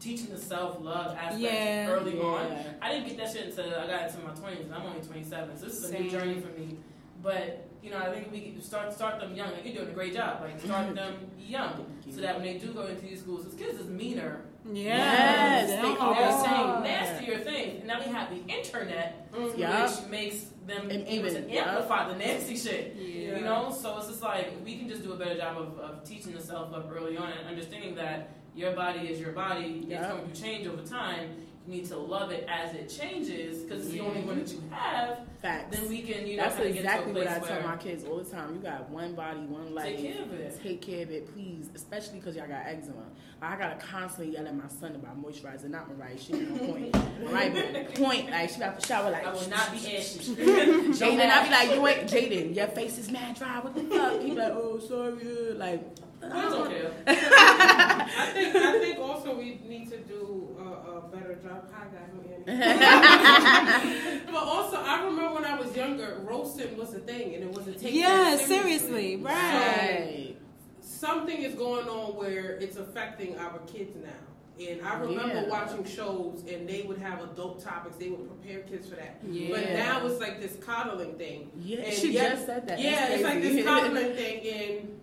teaching the self love aspect Yeah. early on. I didn't get that shit until I got into my twenties, and I'm only 27, so this is a Same. new journey for me. But you know, I think we start start them young. Like you're doing a great job. Like start them young, so that when they do go into these schools, these kids is meaner. Yes, yes. they are They're saying nastier things, and now we have the internet, Yeah. which makes them And able even- to yeah. amplify the nasty shit. Yeah. You know, so it's just like we can just do a better job of, of teaching the self love early on and understanding that your body is your body. It's going to change over time. You need to love it as it changes because it's the only one that you have. Facts. Then we can, you know, That's exactly to what I tell my kids all the time. You got one body, one life. take care of it. Take care of it, please. Especially because y'all got eczema. I gotta constantly yell at my son about moisturizer. Not Mariah. She on point. Mariah point. Like she got the shower. Like I will not be ashy. Jaden, I'll be like, you ain't Jaden. Your face is mad dry. What the fuck? He be like, oh sorry. Like, I don't care. I think I think also we need to do a, a better job. Hi guys, but also, I remember when I was younger, roasting was a thing, and it wasn't taken Yeah, that seriously, right. Right. Something is going on where it's affecting our kids now. And I remember Yeah. watching shows, and they would have adult topics. They would prepare kids for that. Yeah. But now it's like this coddling thing. Yeah, And she yet- just said that. Yeah, it's like this coddling thing, and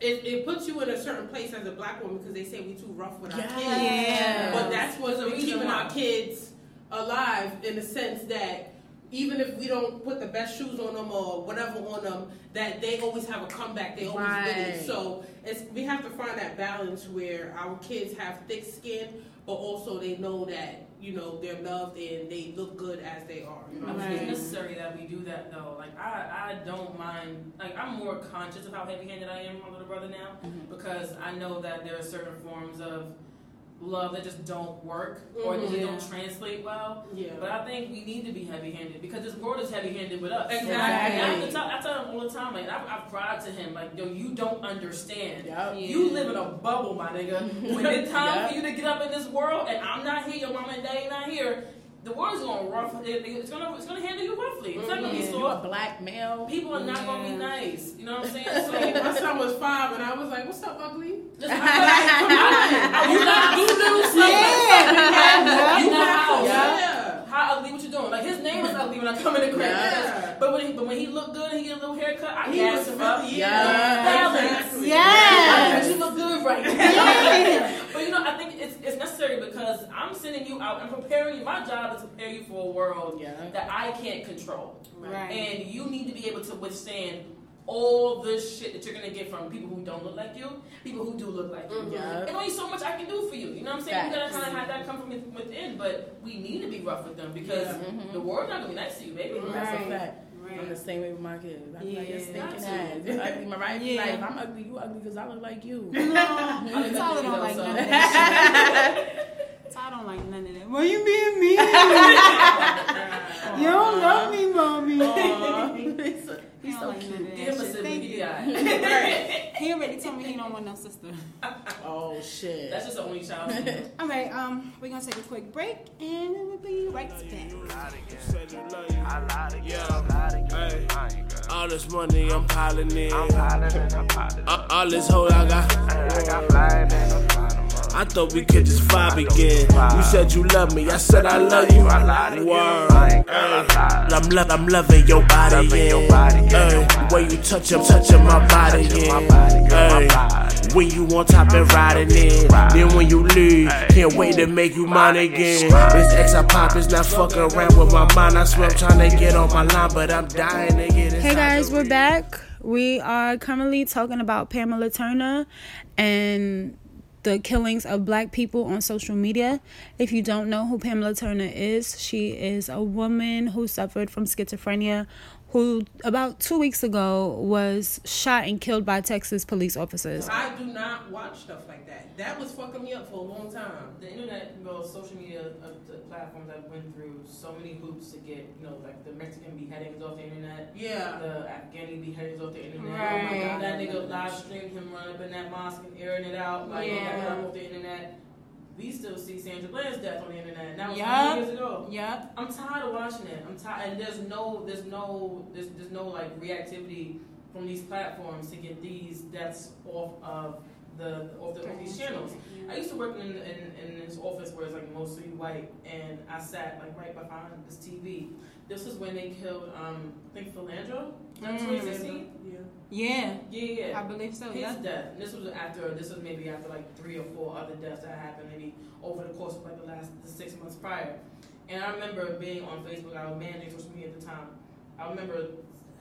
it, it puts you in a certain place as a black woman because they say we too rough with our kids. Yeah. But that's what's There's keeping why. our kids alive in the sense that even if we don't put the best shoes on them or whatever on them, that they always have a comeback. They always Right. win. So it's we have to find that balance where our kids have thick skin, but also they know that you know they're loved and they look good as they are. You know I'm I Right. it's necessary that we do that though. Like I, I don't mind. Like I'm more conscious of how heavy-handed I am with my little brother now Mhm. because I know that there are certain forms of love that just don't work or Mhm. they Yeah. don't translate well. Yeah. But I think we need to be heavy-handed because this world is heavy-handed with us. Exactly. And I, to tell, I tell him all the time, like I've, I've cried to him, like yo, you don't understand. Yup. Yeah. You live in a bubble, my nigga. When it's time Yeah. for you to get up in this world, and I'm not here, your mama and daddy not here, the world's gonna rough. It's gonna it's gonna handle you roughly. It's not gonna be Mhm. You a soft. black male. People are not gonna be nice. You know what I'm saying? So my son was five, and I was like, "What's up, ugly?" Just come on. You got you little stuff. Yeah. You house. Yeah. How ugly? What you doing? Like his name is ugly when I come in the crib. Yeah. But when he, but when he look good and he get a little haircut, I gas was him up. Yeah. yeah. Exactly. Yes. You look good right now. but you know, I think it's, it's necessary because I'm sending you out and preparing you. My job is to prepare you for a world Yeah. that I can't control. Right. And you need to be able to withstand all the shit that you're gonna get from people who don't look like you, people who do look like you. Mhm. Yeah. There's only so much I can do for you. You know what I'm saying? You gotta kind of have that come from within, but we need to be rough with them because Yeah. Mhm. the world's not gonna be nice to you, baby. Mhm. That's Right. a fact. I'm the same way with my kids. I'm like, you're Yeah. stinking Got ass. to. You're ugly. Mariah be Yeah. like, if I'm ugly, you ugly because I look like you. No, I'm Tyler don't like so- none of that shit. Tyler don't like none of that. Why you being mean? you don't love me, mommy. Aw. he's so, He don't like cute. none of Give that him a sibling, he you. got. He already told me he don't want no sister. Oh shit. That's just the only child. All right, um, we're gonna take a quick break and we'll be right back. Said you love you. I lied again, Yeah. I lied again. Hey. I ain't gonna- All this money I'm piling in. I'm piling and I'm piling Uh, all this hoe I got. I got flight and I'm flying them up. I thought we could just vibe again. You said you love me, I said I love you. Word. I'm, lo- I'm loving your body, yeah. Ay, When you touch, I'm touching my body, yeah. Ay, When you on top and riding it, then when you leave, can't wait to make you mine again. This ex I pop is not fucking around with my mind. I swear I'm trying to get on my line, but I'm dying to get inside Hey guys, we're back. We are currently talking about Pamela Turner and the killings of black people on social media. If you don't know who Pamela Turner is, she is a woman who suffered from schizophrenia who about 2 weeks ago was shot and killed by Texas police officers. I do not watch stuff like that. That was fucking me up for a long time. The internet, well, social media uh, the platforms I've went through so many hoops to get, you know, like the Mexican beheadings off the internet, Yeah. the Afghani beheadings off the internet. Right. Oh my God, that nigga live streamed him running up in that mosque and airing it out, like Yeah. got off the internet. We still see Sandra Bland's death on the internet. and That was Yup. years ago. Yep. I'm tired of watching it. I'm tired, and there's no, there's no, there's, there's no like reactivity from these platforms to get these deaths off of the off, the, off these channels. I used to work in, in in this office where it's like mostly white, and I sat like right behind this TV. This was when they killed, um, I think Philando, Mm. 2016. Yeah. Yeah, Yeah, yeah. I believe so. His Yeah. death. And this was after. This was maybe after like three or four other deaths that happened, maybe over the course of like the last the six months prior. And I remember being on Facebook. I was managing social media at the time. I remember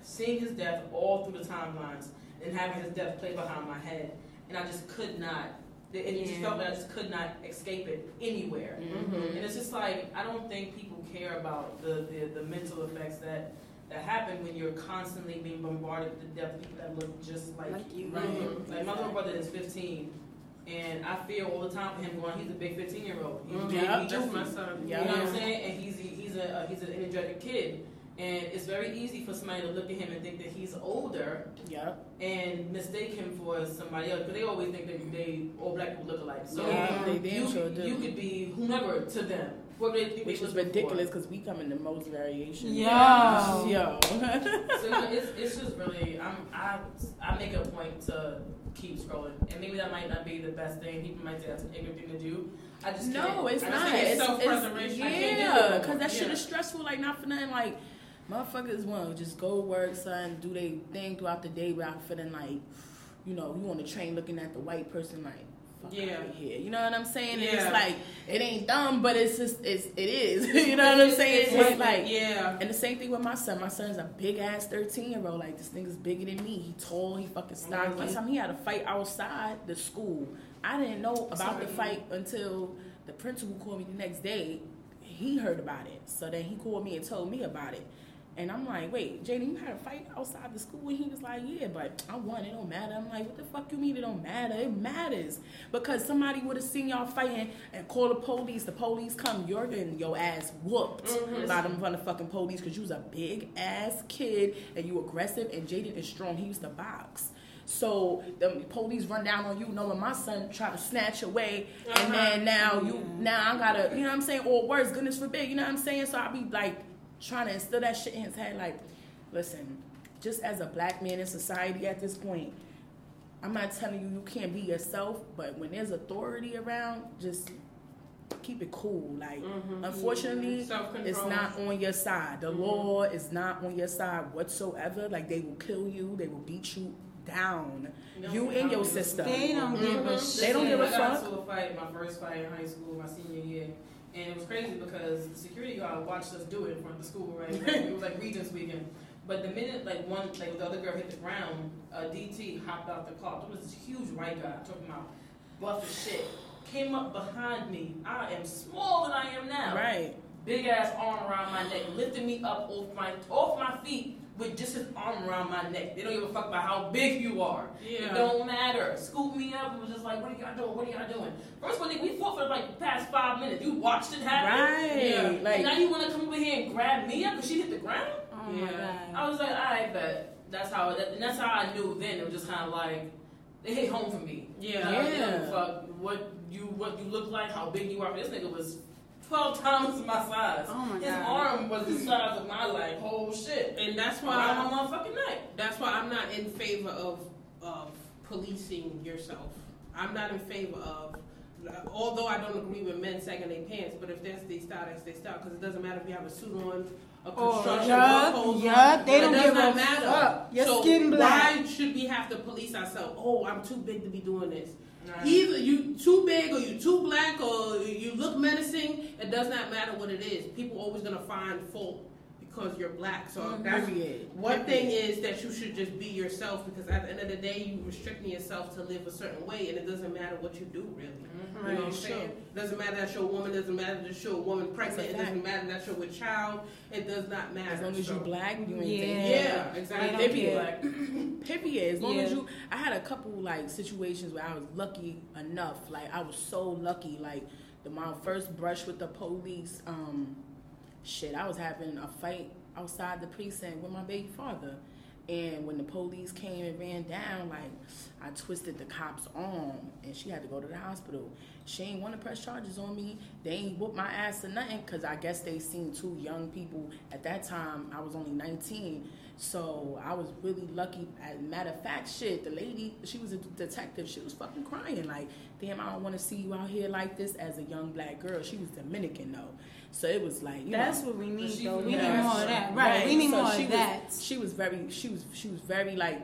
seeing his death all through the timelines and having his death play behind my head, and I just could not. It it just felt that I just could not escape it anywhere. Mm-hmm. And it's just like I don't think people care about the, the, the mental effects that that happen when you're constantly being bombarded with the death of people that look just like, Like you. Right. Mhm. Like my little brother is 15, and I feel all the time for him going. He's a big 15 year old. He's Mhm. big, Yep. he That's just- my son. You know what I'm saying? And he's he's a uh, he's an energetic kid, and it's very easy for somebody to look at him and think that he's older Yep. and mistake him for somebody else. Because they always think that they all black people look alike. So Yeah, they damn you, sure do. you could be whomever to them. Whoever they think Which is ridiculous because we come in the most variation. Yo. Yo. So you know, it's, it's just really I'm I I make a point to keep scrolling, and maybe that might not be the best thing. People might say that's an ignorant thing to do. I just no, can't. it's I not. It's. It's, I can't do yeah, because that shit is stressful. Like not for nothing. Like motherfuckers want to just go work, son, do their thing throughout the day without feeling like, you know, you on the train looking at the white person like. Yeah. here. You know what I'm saying? And Yeah. it's like it ain't dumb, but it's just it's it is. you know what I'm saying? It's, It's like yeah. and the same thing with my son. My son's a big ass 13 year old. Like, this nigga's bigger than me. He tall, he fucking stocky. One time he had a fight outside the school. I didn't know about the fight until the principal called me the next day. He heard about it. So then he called me and told me about it. And I'm like, wait, Jaden, you had a fight outside the school? And he was like, yeah, but I won. It don't matter. I'm like, what the fuck you mean it don't matter? It matters. Because somebody would have seen y'all fighting and called the police. The police come, you're getting your ass whooped mm-hmm. by them motherfucking police because you was a big ass kid and you aggressive and Jaden is strong. He used to box. So the police run down on you knowing my son tried to snatch away and uh-huh. then now you mm-hmm. now I gotta you know what I'm saying or worse goodness forbid you know what I'm saying so I be like trying to instill that shit in his head like listen just as a black man in society at this point I'm not telling you you can't be yourself but when there's authority around just keep it cool like unfortunately Self-control. it's not on your side. The law is not on your side whatsoever. Like they will kill you, they will beat you down. No, You and your don't sister. They don't give a Mhm. shit. They don't give a I got fuck. into a fight, my first fight in high school, my senior year. And it was crazy because the security guard watched us do it in front of the school, right? It was like Regents weekend. But the minute like one like the other girl hit the ground, a DT hopped out the car. There was this huge white guy talking about buff as shit. Came up behind me. I am smaller than I am now. Right. Big ass arm around my neck, lifted me up off my off my feet with just his arm around my neck. They don't give a fuck about how big you are. It Yeah. don't matter. Scoop me up. and was just like, what are y'all doing? What are y'all doing? First one, nigga, we fought for like the past five minutes. You watched it happen. Right. Yeah. And Like now you want to come over here and grab me up because she hit the ground? Oh my Yeah. god. I was like, I bet. That's how. That, and that's how I knew then. It was just kind of like they hit home for me. Yeah. Yeah. don't fuck what you what you look like, how big you are. This nigga was twelve times my size. Oh my His God. arm was the size of my like whole shit. And that's Around why my motherfucking neck. that's why I'm not in favor of of policing yourself. I'm not in favor of although I don't agree with men sagging their pants, but if that's their style, that's their style. Because it doesn't matter if you have a suit on, a Oh, construction yeah, work clothes yeah, they don't does give not a matter. fuck. Your so skin black. why should we have to police ourselves? Oh, I'm too big to be doing this. Right. Either you too big or you too black or you look menacing. It does not matter what it is. People always gonna find fault because you're black. So mm-hmm. that's Period. one thing is that you should just be yourself because at the end of the day, you restricting yourself to live a certain way, and it doesn't matter what you do really. You know what I'm Right, saying? Doesn't matter that you're a woman. Doesn't matter that you're a woman pregnant. It doesn't matter that you're with child. It does not matter. As long as So- you black, you ain't Yeah. dating. Yeah, They exactly. don't They be black. Period. As long as you, I had a couple like situations where I was lucky enough. Like I was so lucky. Like the my first brush with the police. Um, shit, I was having a fight outside the precinct with my baby father. And when the police came and ran down, like I twisted the cop's arm, and she had to go to the hospital. She ain't want to press charges on me. They ain't whoop my ass or nothing, cause I guess they seen two young people at that time. I was only 19, so I was really lucky. As matter of fact, shit, the lady, she was a detective. She was fucking crying, like, damn, I don't want to see you out here like this as a young black girl. She was Dominican though, so it was like, you That's know, what we need, she though. from We need more of that. Right. We need so more she of was, that. She was very, she was, she was very like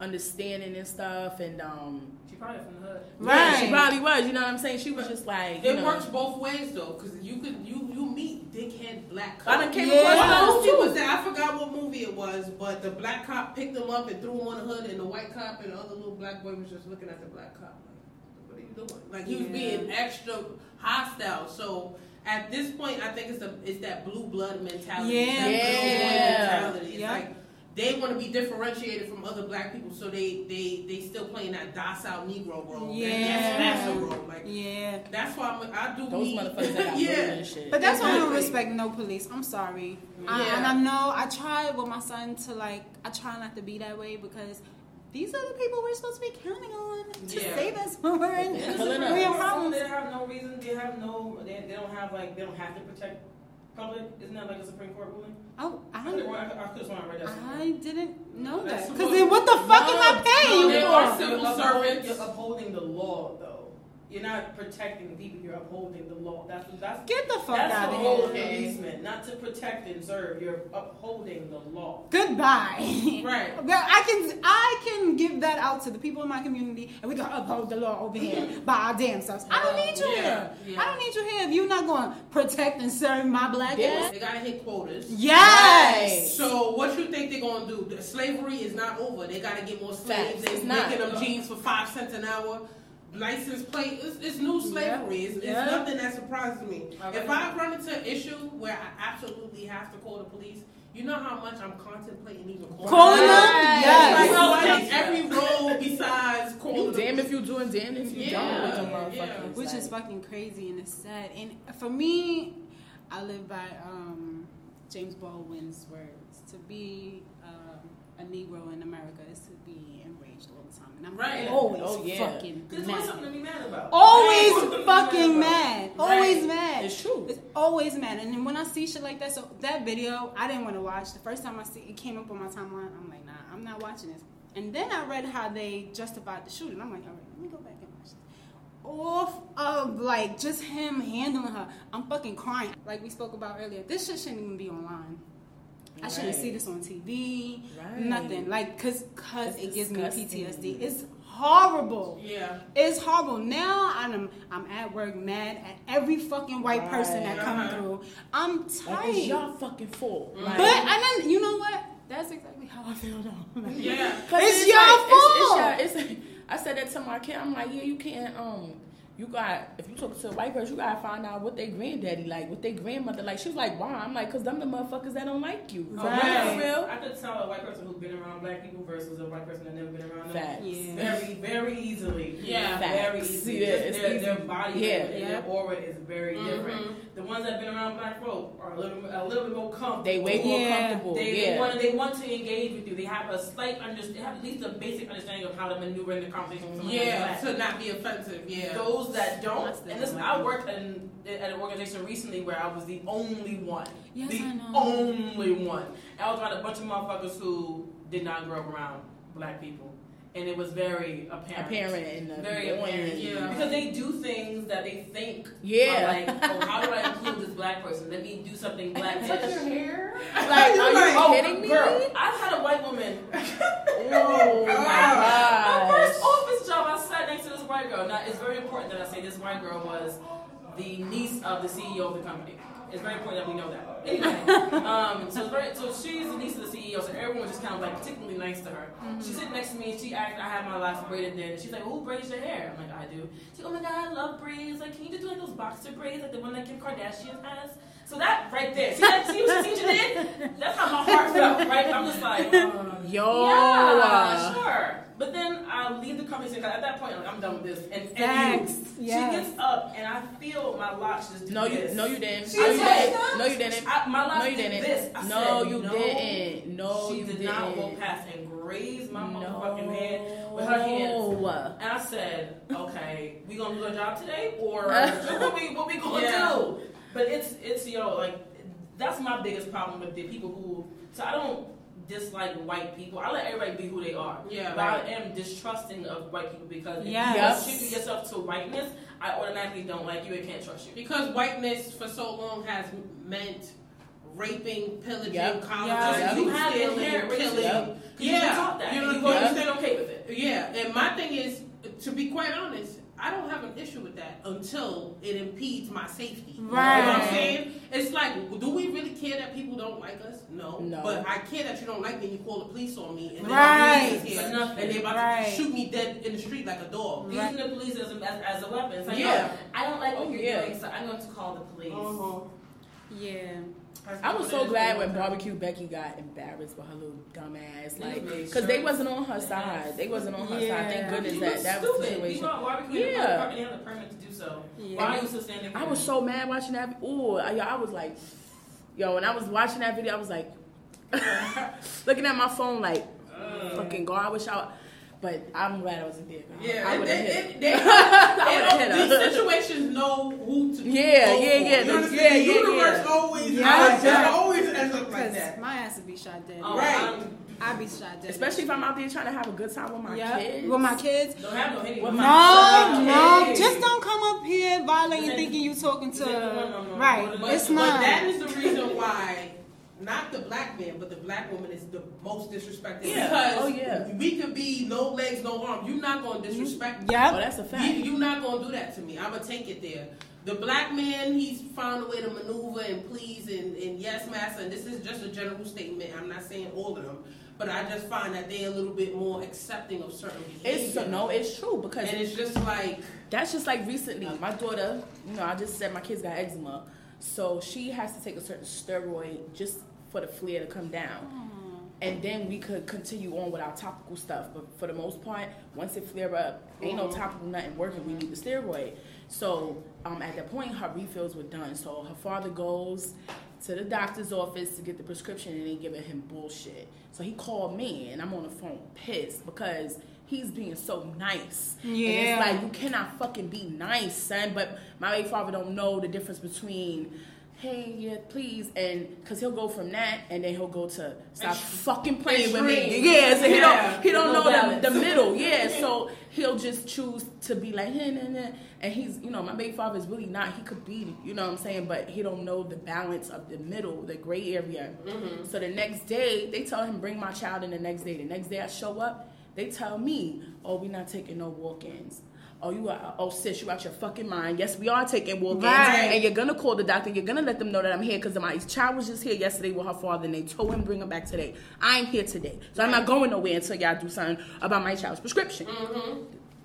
understanding and stuff, and um, She probably from the hood. yeah, she probably was. You know what I'm saying? She was just like, you It know, works both ways though, because you could you you meet dickhead black I done cops. came Yeah. across What those movie too. was that? I forgot what movie it was, but the black cop picked him up and threw him on the hood, and the white cop and the other little black boy was just looking at the black cop like, "What are you doing?" Like he was being extra hostile. So at this point, I think it's the it's that blue blood mentality. Yeah. It's blue Yeah. mentality. It's Yeah. like they want to be differentiated from other black people, so they they they still playing that docile Negro role. Yeah. that, that's massa role. Like Yeah. that's why I'm, I do those need- motherfuckers that got yeah. murdered and shit. But that's why I don't respect no police. I'm sorry. I, and I know I try with my son to like, I try not to be that way because these are the people we're supposed to be counting on to Yeah. save us when we're in, Yeah. we're in problems. They have no reason. They have no. They, they don't have like. They don't have to protect public. Isn't that like a Supreme Court ruling? Oh, I I, could have I could have sworn I read that. I didn't know that. Because then what the fuck am I paying No, you they for? are civil You're upholding- servants. You're upholding the law, though. You're not protecting the people. You're upholding the law. That's that's Get the fuck that's out of here. policeman, not to protect and serve. You're upholding the law. Goodbye. Right. I can I can give that out to the people in my community, and we can uphold the law over here by our damn selves. I don't need you Yeah, here. yeah. I don't need you here if you're not going to protect and serve my black ass. They gotta hit quotas. Yes. So what you think they're gonna do? The slavery is not over. They gotta get more slaves. Facts. They're making them jeans for five cents an hour. License plate. It's, it's new slavery. It's, it's Yeah. nothing that surprises me. Okay. If I run into an issue where I absolutely have to call the police, you know how much I'm contemplating even calling. Calling them? them? Right. Yes. Like, Well, what that's every role besides calling You damn if you do and damn if you Yeah, don't yeah. motherfuckers. Which is fucking crazy and it's sad. And for me, I live by um, James Baldwin's words: to be um, a Negro in America is to be enraged all the time. And I'm Right. always Oh, yeah. fucking mad. always something to be mad about. Always fucking mad. Always Right. mad. It's true. It's always mad. And then when I see shit like that, so that video I didn't want to watch. The first time I see it came up on my timeline, I'm like, nah, I'm not watching this. And then I read how they justified the shooting. I'm like, all right, let me go back and watch this. Off of like just him handling her, I'm fucking crying. Like we spoke about earlier, this shit shouldn't even be online. I shouldn't Right. see this on TV. Right. Nothing. Like, cause, cause It's it gives me. PTSD. It's horrible. Yeah. It's horrible. Now I'm I'm at work mad at every fucking white person that Right. come Uh-huh. through. I'm Like, it's tired. y'all fucking fault. Like, but and then you know what? That's exactly how I feel though. Like, Yeah. 'cause It's your like, fault. It's, it's, your- it's, I said that to my kid. I'm like, yeah, you can't. Um, you got if you talk to a white person, you gotta find out what their granddaddy like, what their grandmother like. She was like, why? I'm like, cause them the motherfuckers that don't like you. Oh, Right. For real. I could tell a white person who's been around black people versus a white person that never been around them. Facts. Yeah. Very, very easily. Yeah. very Facts. easily. Yeah, Just it's their, their body Yeah. and Yeah. their aura is very Mhm. different. The ones that have been around black folk are a little, a little bit more comfortable. They way more Yeah. comfortable. They, yeah. they want they want to engage with you. They have a slight under, they have at least a basic understanding of how to maneuver in the conversation. with someone Yeah. To not be offensive. Yeah. Those that don't, and listen. I worked in, at an organization recently where I was the only one. Yes, the I know. only one. I was around a bunch of motherfuckers who did not grow up around black people. And it was very apparent. Apparent in the Very morning. apparent, Yeah. Because they do things that they think, Yeah. are like, oh, how do I include this black person? Let me do something black. Touch your hair. Like, are you oh, kidding me? Girl, I've had a white woman. Oh my god. My first office job, I sat next to this white girl. Now, it's very important that I say this white girl was the niece of the CEO of the company. It's very important that we know that. Anyway, um, so, very, so she's the niece of the CEO, so everyone was just kind of like particularly nice to her. She's sitting next to me, and she asked, I have my last braided then. She's like, Who braids your hair? I'm like, I do. She's like, Oh my God, I love braids. Like, can you just do like those boxer braids, like the one that Kim Kardashian has? So that right there, see that? See what she did? That's how my heart felt, right? I'm just like, uh, Yo. yeah, sure. But then I leave the conversation 'cause at that point, like, I'm done with this. And, and Facts. you, Yes. she gets up, and I feel my locks just do No, you this. no you didn't. She no, you didn't. No, you didn't. I, my locks No, you did didn't. this. I No, said, you no. didn't. No, she you did didn't. not walk past and graze my no. motherfucking head with her hands. And I said, okay, we gonna do our job today, or what we what we gonna Yeah. do? But it's it's you know like that's my biggest problem with the people who. So I don't dislike white people. I let everybody be who they are. Yeah, But right. I am distrusting of white people because Yes. if you ship yourself to whiteness, I automatically don't like you and can't trust you. Because whiteness for so long has meant raping, pillaging, Yep. colonizing, Yep. You have inherent racism. killing. Yep. 'Cause You been taught that. You and know, you go yeah. you stay okay with it. Yeah, and my thing is, to be quite honest, I don't have an issue with that until it impedes my safety. Right. You know what I'm Right. saying? It's like, do we really care that people don't like us? No. No. But I care that you don't like me and you call the police on me and then Right. the police is here and they're about Right. to shoot me dead in the street like a dog. Using the police as a, as, as a weapon. It's like, Yeah. no, I don't like what Oh, you're yeah. doing, so I'm going to call the police. Uh-huh. Yeah. I was so glad when Barbecue Becky got embarrassed with her little dumb ass, like, because they wasn't on her side. They wasn't on her side. Yeah. Thank goodness that that was the stupid. situation. People are barbecue Yeah. yeah. and have the permit to do so. Yeah. Why are you still standing I was so mad watching that. Ooh, I, I was like, yo, when I was watching that video, I was like, looking at my phone, like, fucking God, I wish I. But I'm glad I wasn't there. Yeah, I it, would have hit. it, they, I would've they, these situations know who to Yeah, go yeah, for. yeah, You the- understand? yeah, the yeah, universe yeah. always, Yeah, it yeah. always ends up like that. my ass would be shot dead. Oh, Right. I'm- I'd be shot dead. Especially if I'm out there trying to have a good time with my yeah. kids. With my kids. Don't have no hitting. With with my No, son. no, Hey. just don't come up here violating thinking you talking to. this ain't no, no. Right, But- it's but not. that is the reason why not the black man, but the black woman is the most disrespected. Yeah. Because Oh, yeah. we could be no legs, no arms. You're not gonna mm-hmm. disrespect me. Oh, Yep. that's a fact. You, you're not gonna do that to me. I'm gonna take it there. The black man, he's found a way to maneuver and please and, and yes, master. And this is just a general statement. I'm not saying all of them, but I just find that they're a little bit more accepting of certain behavior. It's no, it's true because and it's just like That's just like recently. My daughter, you know, I just said my kids got eczema. So she has to take a certain steroid just for the flare to come down. And then we could continue on with our topical stuff. But for the most part, once it flare up, ain't no topical nothing working. We need the steroid. So um, at that point, her refills were done. So her father goes to the doctor's office to get the prescription and they giving him bullshit. So he called me and I'm on the phone pissed because he's being so nice. And Yeah. it's like you cannot fucking be nice, son. But my baby father don't know the difference between hey, yeah, please, and because he'll go from that and then he'll go to stop fucking playing with me. Yeah, so he Yeah. don't he don't No know the, the middle. Yeah, so he'll just choose to be like, nah, nah, nah. and he's you know my baby father is really not. He could be, you know what I'm saying, but he don't know the balance of the middle, the gray area. Mm-hmm. So the next day they tell him bring my child in. The next day, the next day I show up, they tell me, oh, we're not taking no walk-ins. Oh, you are, oh sis, you're out your fucking mind. Yes, we are taking walk-ins, Right. and you're gonna call the doctor. You're gonna let them know that I'm here because my child was just here yesterday with her father, and they told him bring her back today. I'm here today, so I'm not going nowhere until y'all do something about my child's prescription. Mm-hmm.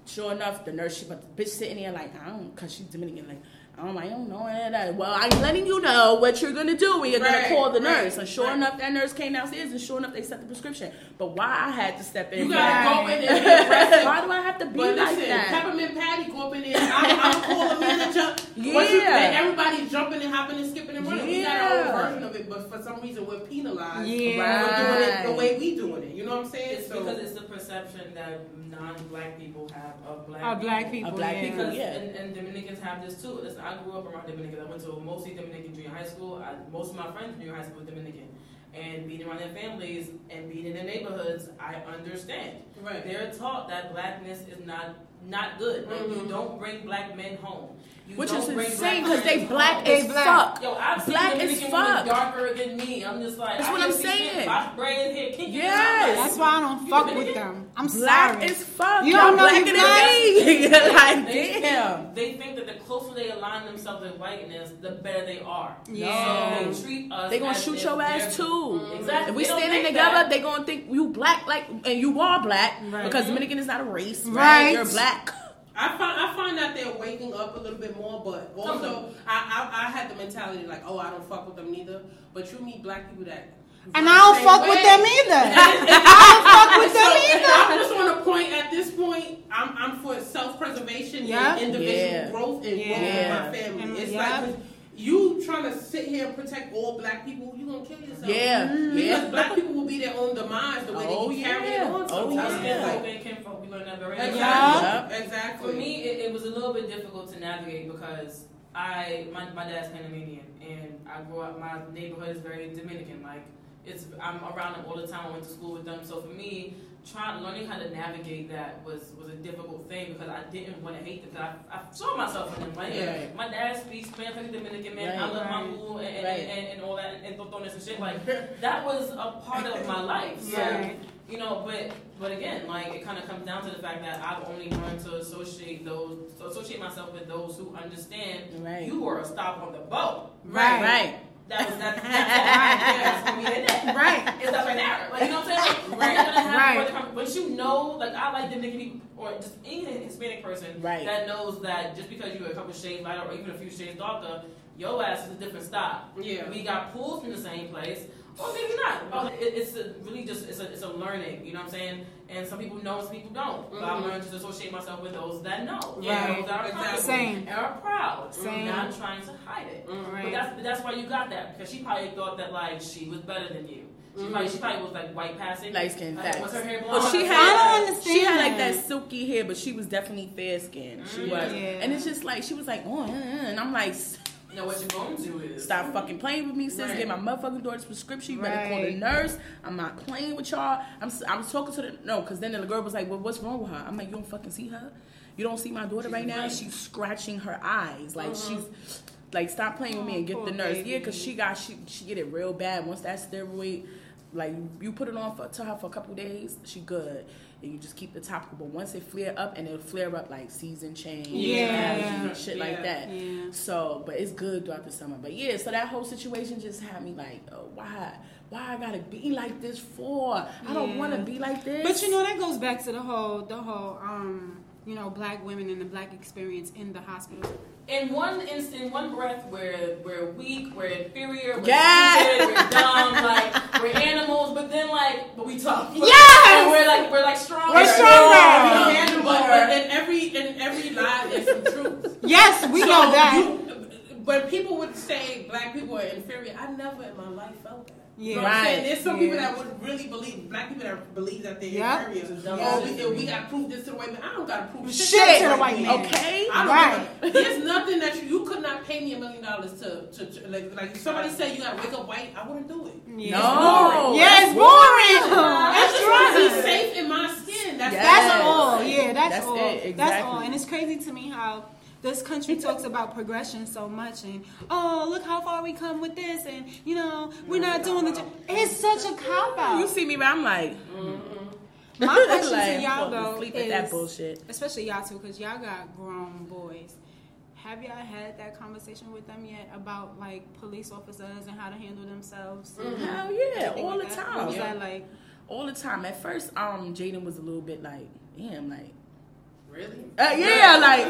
Sure enough, the nurse, she, but the bitch sitting there like, I don't, cause she's Dominican, like, I don't, I don't know. that. Well, I'm letting you know what you're gonna do when you're Right, gonna call the right, nurse. And sure right. enough, that nurse came downstairs, and sure enough, they set the prescription. But why I had to step in? you gotta Right. go in and be aggressive. why do I have to be But like listen, that? Peppermint Patty go up in there. I'm, I'm calling manager. Once you- Yeah. and everybody's jumping and hopping and skipping and running. We got our Yeah. own version of it, but for some reason we're penalized Yeah. for doing it the way we doing it. You know what I'm saying? It's so because it's the perception that non-black people have of black Of people. black people. Of black yeah. people, Because yeah. and, and Dominicans have this too. Listen, I grew up around Dominicans. I went to mostly Dominican junior high school. I, most of my friends in junior high school were Dominican. and being around their families and being in their neighborhoods, I understand. Right. They're taught that blackness is not not good. Like, You mm-hmm. don't bring black men home. You Which is insane because they black home. as black. fuck. Yo, I've seen Black as fuck. darker than me. I'm just like, That's I what I'm saying. shit. My brain here, kinky. Yes. That's why I don't fuck with them. I'm sorry. Black sorry. as fuck. You don't know blacker you than black? me. like They damn. think, they think that the closer they align themselves with whiteness, the better they are. Yeah. So they treat us. They gonna as shoot if your ass too. Exactly. If we standing together, they gonna think you black, like, and you are black because Dominican is not a race, right? Right. You're black. I find I find that they're waking up a little bit more, but also Some. I, I I had the mentality like, oh, I don't fuck with them neither. But you meet black people that. And I don't fuck way. with them either. I don't fuck with them either. I'm just on a point at this point. I'm I'm for self preservation Yeah. and individual Yeah. growth and growth Yeah. of my family. And- it's yeah. like you trying to sit here and protect all black people, you gonna kill yourself. Yeah, Because yeah. black people will be their own demise the way Oh, they can carry it yeah. on. Oh, sometimes. Us yeah. kinfolk and kinfolk, we learned that very early. Exactly. Yeah. Exactly. For me, it, it was a little bit difficult to navigate because I my, my dad's Panamanian and I grew up. My neighborhood is very Dominican. Like it's I'm around them all the time. I went to school with them. So for me, trying learning how to navigate that was was a difficult thing because I didn't want to hate them. Because I, I saw myself in them. Like Yeah. my dad speaks Spanish like a Dominican man. I Right. love my Right. boo and, and, Right. and, and all that and tostones and shit. Like that was a part of my life. So Yeah. You know, but but again, like it kind of comes down to the fact that I've only learned to associate those, to associate myself with those who understand Right. you were a stop on the boat. Right. Right. That was that. That's all I in there. Right. It's stuff like that. Like you know what I'm saying? Like, we're gonna have Right. Once you know, like I like Dominican people or just any Hispanic person Right. that knows that just because you're a couple shades lighter or even a few shades darker, your ass is a different stop. Yeah. We got pulled from the same place, or maybe not. Oh, it, it's a, really just it's a, it's a learning. You know what I'm saying? And some people know, some people don't. But I've Mhm. learned to associate myself with those that know. Yeah, those that are exactly. Same. and are proud. Same. Not trying to hide it. Mhm. But that's that's why you got that because she probably thought that like she was better than you. She probably she probably was like white passing. Light skin, Like, facts. Was her hair blonde? Well, she I had don't understand she had like that. silky hair, but she was definitely fair skinned. She Mm. was, Yeah. and it's just like she was like, oh, and I'm like, know what you're going to is stop fucking playing with me, sis. Right. Get my motherfucking daughter's prescription. You better call the nurse. I'm not playing with y'all. I'm s- I was talking to the no, because then the girl was like, well, what's wrong with her? I'm like, you don't fucking see her. You don't see my daughter She's right now. right. She's scratching her eyes, like Mhm. she's. Like stop playing with me and get Oh, the nurse. baby. Yeah, cause she got she she get it real bad. Once that steroid, like you put it on for to her for a couple days, she good, and you just keep the topical. But once it flare up, and it'll flare up like season change, Yeah. shit like that. Yeah. So, but it's good throughout the summer. But yeah, so that whole situation just had me like, oh, why, why I gotta be like this for? I don't want to be like this. But you know that goes back to the whole the whole um you know black women and the black experience in the hospital. in one instant, in one breath, we're we're weak, we're inferior, we're Yes. stupid, we're dumb, like we're animals. But then, like, but we tough. Yes. And we're like we're like stronger. We're stronger. Yeah. Yeah, but, but in every in every lie is some truth. Yes, we So know that. you- when people would say black people are inferior, I never in my life felt that. You know what I'm Yeah. saying? There's some Right. people that would really believe, black people that believe that they're Yeah. inferior. Yeah. Oh, we, we got to prove this to the white man. I don't got to prove shit, Shit to the white man. okay, I don't Right. give a- There's nothing that you, you could not pay me a million dollars to, to, to like, like if somebody said you got to wake up white, I wouldn't do it. Yeah. no, Yeah, it's boring. I That's just want to be safe in my skin. That's Yes. That's all. Yeah, that's, That's all. it, That's all. And it's crazy to me how this country talks about progression so much and oh look how far we come with this and you know we're not doing the jo- it's such a cop out you see me, but I'm like, My question like, to y'all I'm though sleep at that is, bullshit. especially y'all too because y'all got grown boys. Have y'all had that conversation with them yet about like police officers and how to handle themselves? and Hell yeah, everything all the that? time. What was Yeah. that like? all the time. At first, um, Jaden was a little bit like, damn, like, really. uh, yeah, like,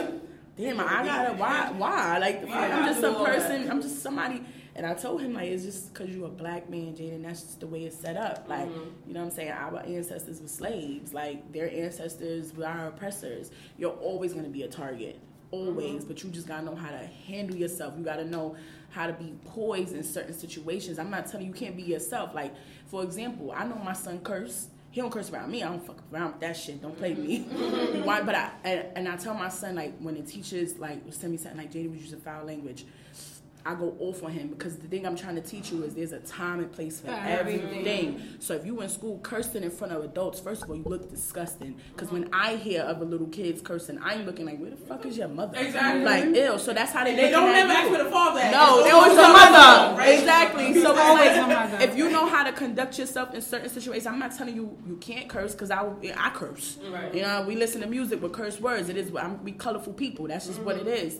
damn, I gotta, why, why? Like, the fuck, Yeah, I'm just some person, I'm just somebody. And I told him like, it's just because you're a black man, Jaden. That's just the way it's set up. Like, Mhm. you know what I'm saying? Our ancestors were slaves. Like, their ancestors were our oppressors. You're always gonna be a target. Always, but you just gotta know how to handle yourself. You gotta know how to be poised in certain situations. I'm not telling you you can't be yourself. Like, for example, I know my son curse. He don't curse around me. I don't fuck around with that shit. Don't play me. Why? But I and, and I tell my son like when the teachers like send me something like Jada was using foul language. I go off on him because the thing I'm trying to teach you is there's a time and place for For everything. everything. So if you were in school cursing in front of adults, first of all, you look disgusting. Because when I hear other little kids cursing, I'm looking like, where the fuck is your mother? Exactly. Like, ew. So that's how they. And they don't looking at never ask for the father. at. No, It's they always always the mother. right? Exactly. So Always like, if you know how to conduct yourself in certain situations, I'm not telling you you can't curse because I I curse. Right. You know, we listen to music with curse words. It is I'm, we colorful people. That's just what it is.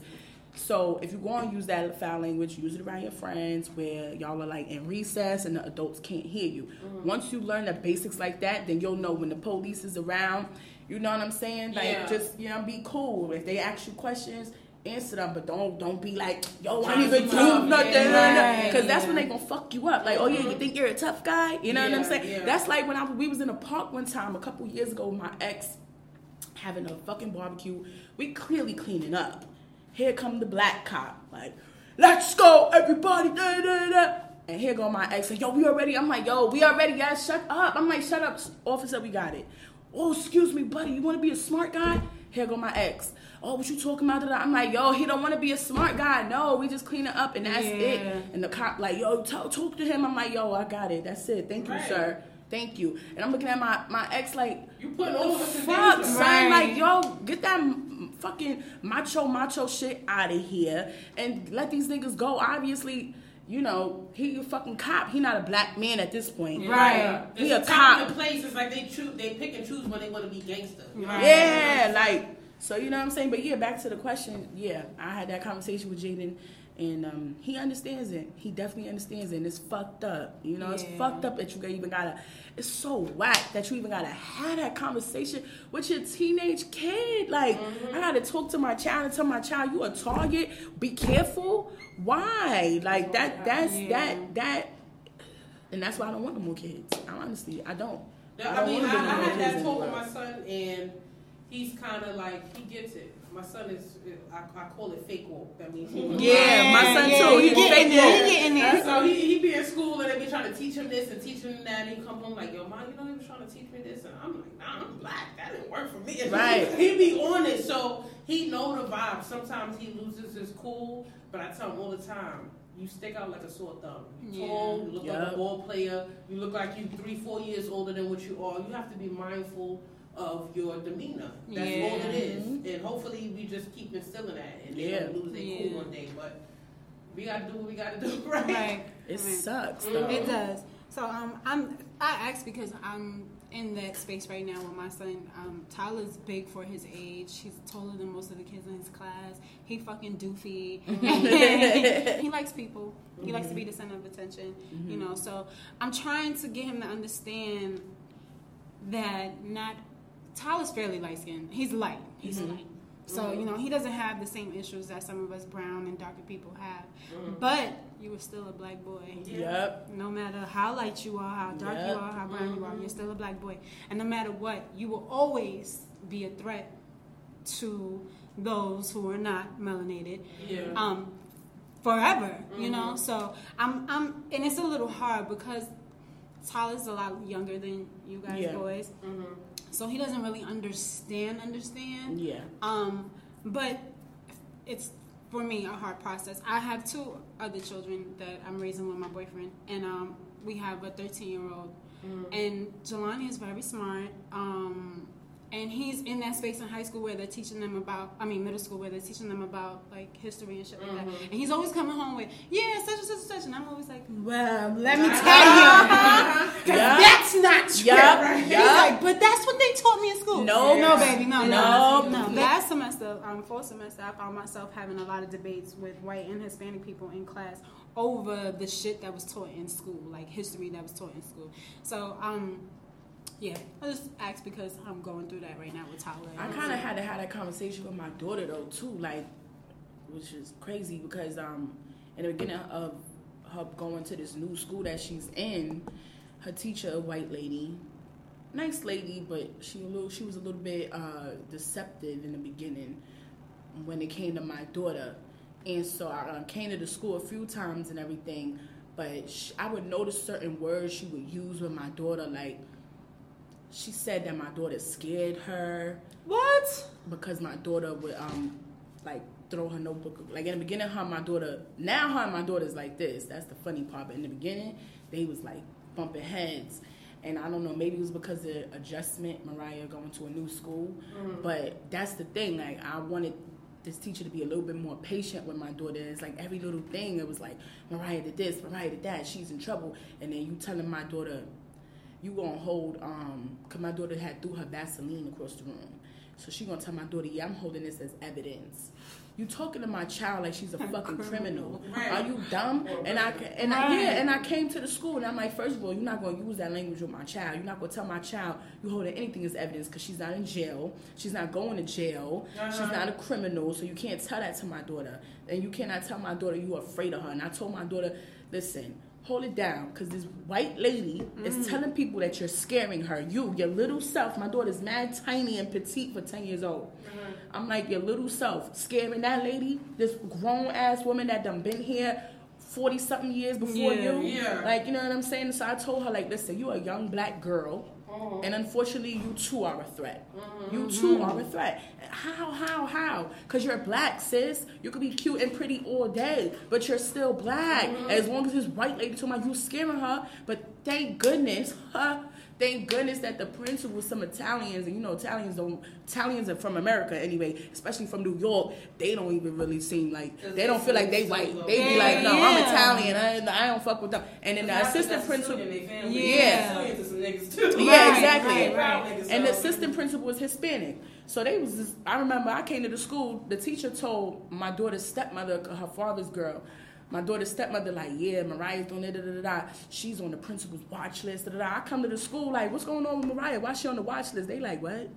So if you go and use that foul language, use it around your friends where y'all are like in recess and the adults can't hear you. Once you learn the basics like that, then you'll know when the police is around. You know what I'm saying? Like Yeah. just you know, be cool. If they ask you questions, answer them, but don't don't be like, yo, I ain't even do nothing. Yeah, Because that's when they gonna fuck you up. Like, oh yeah, you think you're a tough guy? You know what I'm saying? yeah. That's like when I we was in a park one time a couple years ago with my ex having a fucking barbecue. We clearly cleaning up. Here come the black cop, like, let's go, everybody, da da da. And here go my ex, like, yo, we already. I'm like, yo, we already, guys, shut up. I'm like, shut up, officer, we got it. Oh, excuse me, buddy, you want to be a smart guy? Here go my ex. Oh, what you talking about? I'm like, yo, he don't want to be a smart guy. No, we just clean it up, and that's Yeah. it. And the cop, like, yo, talk, talk to him. I'm like, yo, I got it. That's it. Thank you, Right. sir. Thank you. And I'm looking at my my ex like, You putting what all the of us in fuck, danger. son? Right. Like, yo, get that m- fucking macho macho shit out of here and let these niggas go. Obviously, you know, he a fucking cop. He not a black man at this point. Right. He It's a a cop. and place. It's like they choose, they pick and choose when they want to be gangster. Right. Yeah, like so you know what I'm saying. But yeah, back to the question. Yeah, I had that conversation with Jaden, and um, he understands it. He definitely understands it. And it's fucked up. You know, it's fucked up that you even gotta. It's so whack that you even gotta have that conversation with your teenage kid. Like I gotta talk to my child and tell my child you a target. Be careful. Why? Like that. That's Yeah. that. That. And that's why I don't want no more kids. I honestly, I don't. Yeah, I I don't mean, I, I had that talk with my son, and he's kind of like he gets it. My son is, I, I call it fake walk. That means he Yeah, my son yeah, too. He he fake getting there. woke. He there. So he, he be in school and they be trying to teach him this and teach him that, and he come home like, yo, mom, you know they was trying to teach me this, and I'm like, nah, I'm black. That didn't work for me. Right. he be on it, so he know the vibe. Sometimes he loses his cool, but I tell him all the time. You stick out like a sore thumb. You Yeah. tall, you look like a ball player, you look like you three, four years older than what you are. You have to be mindful of your demeanor. That's all it is. And hopefully we just keep instilling that and they Yeah. don't lose their Yeah. cool one day. But we gotta do what we gotta do, right? Right. It Right. sucks Mhm. though. It does. So um, I'm I asked because I'm in that space right now with my son. Um, Tyler's big for his age. He's taller than most of the kids in his class. He fucking doofy. he likes people. He likes to be the center of attention. You know. So I'm trying to get him to understand that not Tyler's fairly light skinned. He's light. He's mm-hmm. light. So, mm-hmm. you know, he doesn't have the same issues that some of us brown and darker people have. Mm-hmm. But you were still a black boy. Yep. No matter how light you are, how dark you are, how brown you are, you're still a black boy. And no matter what, you will always be a threat to those who are not melanated. Yeah. Um, forever, you know. So I'm, I'm, and it's a little hard because Tyler's a lot younger than you guys Yeah. boys, Mhm. So he doesn't really understand. Understand. Yeah. Um, but it's for me a hard process. I have two other children that I'm raising with my boyfriend, and um, we have a 13 year old. And Jelani is very smart. Um, and he's in that space in high school where they're teaching them about, I mean, middle school where they're teaching them about like history and shit like that. And he's always coming home with, yeah, such and such and such. And I'm always like, well, let me tell you. Yeah. that's not true. Yup, And he's like, but that's what they taught me in school. No. no, baby, no, no, No. no. Last semester, um, fall semester, I found myself having a lot of debates with white and Hispanic people in class over the shit that was taught in school, like history that was taught in school. So, um, yeah, I just asked because I'm going through that right now with Tyler. I kind of had to have that conversation with my daughter though too, like, which is crazy because um, in the beginning of her going to this new school that she's in, her teacher, a white lady, nice lady, but she a little, she was a little bit uh, deceptive in the beginning when it came to my daughter, and so I uh, came to the school a few times and everything, but sh I would notice certain words she would use with my daughter, like. She said that my daughter scared her What? because my daughter would um like throw her notebook. Like in the beginning, her my daughter. Now her and my daughter's like this. That's the funny part. But in the beginning, they was like bumping heads. And I don't know, maybe it was because of adjustment, Mariah going to a new school. But that's the thing. Like I wanted this teacher to be a little bit more patient with my daughter. It's like every little thing. It was like Mariah did this, Mariah did that. She's in trouble. And then you telling my daughter, you gonna hold um cause my daughter had threw her Vaseline across the room. So she gonna tell my daughter, yeah, I'm holding this as evidence. You talking to my child like she's a fucking criminal. Right. Are you dumb? And I and I, yeah, and I came to the school and I'm like, first of all, you're not gonna use that language with my child. You're not gonna tell my child you holding anything as evidence because she's not in jail. She's not going to jail. She's not a criminal, so you can't tell that to my daughter. And you cannot tell my daughter you're afraid of her. And I told my daughter, listen, hold it down because this white lady is mm. telling people that you're scaring her. You, your little self, my daughter's mad tiny and petite for 10 years old. Mm-hmm. I'm like, your little self, scaring that lady, this grown ass woman that done been here 40 something years before Yeah. you. Yeah. Like, you know what I'm saying? So I told her, like, listen, you're a young black girl. And unfortunately, you too are a threat. Mm-hmm. You too are a threat. How, how, how? Because you're black, sis. You could be cute and pretty all day, but you're still black. Mm-hmm. As long as this white lady told me you scaring her, but thank goodness, huh? Thank goodness that the principal was some Italians, and you know Italians don't Italians are from America anyway, especially from New York. They don't even really seem like they don't feel like they white. They be Yeah, like, no, I'm. Italian. I, I don't fuck with them. And then the assistant principal, Yeah. yeah, exactly. right, right. and the assistant principal was Hispanic. So they was. Just, I remember I came to the school. The teacher told my daughter's stepmother, her father's girl. My daughter's stepmother, like, yeah, Mariah's doing it, da, da, da, da. She's on the principal's watch list, da, da, da. I come to the school, like, what's going on with Mariah? Why she on the watch list? They like, what?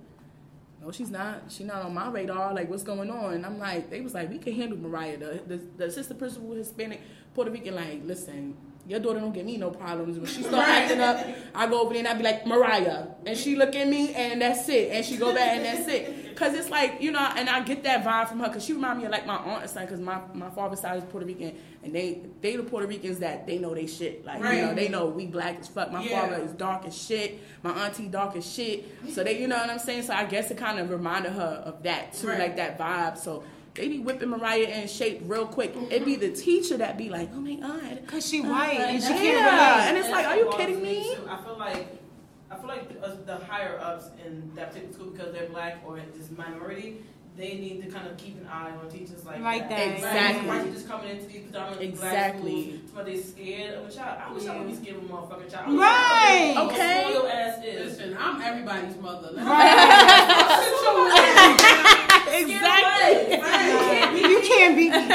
No, she's not. She's not on my radar. Like, what's going on? And I'm like, they was like, we can handle Mariah. The, the, the assistant principal, Hispanic, Puerto Rican, like, listen, your daughter don't give me no problems. When she start acting up, I go over there and I be like, Mariah. And she look at me and that's it. And she go back and that's it. Cause it's like, you know, and I get that vibe from her. Cause she remind me of like my aunt and son. Cause my, my father's side is Puerto Rican. And they, they the Puerto Ricans that they know they shit. Like, you know, they know we black as fuck. My Yeah. father is dark as shit. My auntie dark as shit. So they, you know what I'm saying? So I guess it kind of reminded her of that too, Right. like that vibe. So they be whipping Mariah in shape real quick. It be the teacher that be like, oh my god, Cause she white and she yeah. can't relate. And it's like, are you kidding me? I feel like I feel like the, uh, the higher ups in that particular school because they're black or just minority, they need to kind of keep an eye on teachers like, Like that. Exactly. White teachers coming into these predominantly Exactly. black schools, but they scared of a child. I wish I would be scared of a motherfucking child. Right. Okay. What your ass is. Listen, I'm everybody's mother. exactly. You can't beat me.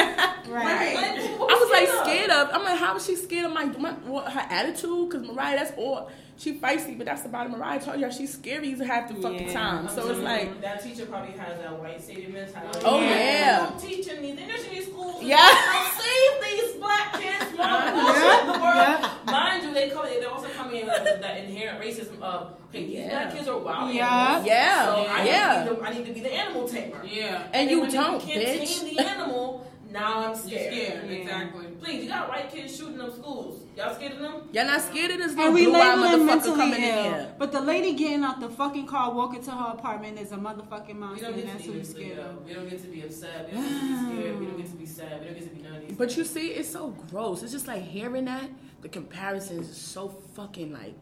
Right. I was like scared of. I'm like, how is she scared of my, my what, her attitude? Because Mariah, that's all. She feisty, but that's about it. Mariah told y'all she's scary half the fucking Yeah. time. So it's like, that teacher probably has that white savior mentality. Oh, yeah. I'm teaching these inner city schools. Yeah. I'll save these black kids from the world. Mind you, they come. They also come in with that inherent racism of okay, these Yeah. black kids are wild. Yeah. animals, Yeah. So I Yeah. Need to be the, I need to be the animal tamer. Yeah. and you when don't, you can't bitch. tame the animal. Now I'm You're scared. scared. Yeah. Exactly. Please, you got white kids shooting up schools. Y'all scared of them? Y'all not scared of this little And we blue eyed label them motherfucker mentally coming in here? But the lady getting out the fucking car, walking to her apartment is a motherfucking We monster, don't and get that's to who be you mentally scared of. We don't get to be upset. We don't get to be scared. We don't get to be sad. We don't get to be none of these. But you see, it's so gross. It's just like hearing that. The comparisons is so fucking like.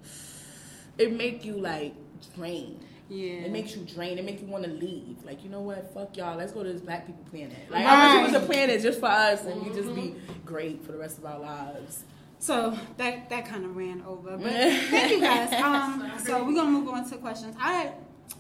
It make you like drain. Yeah. It makes you drain. It makes you want to leave. Like you know what? Fuck y'all. Let's go to this black people planet. Like I wish it was a planet just for us, and we just be great for the rest of our lives. So that that kind of ran over, but thank you guys. Um, so we're gonna move on to questions. I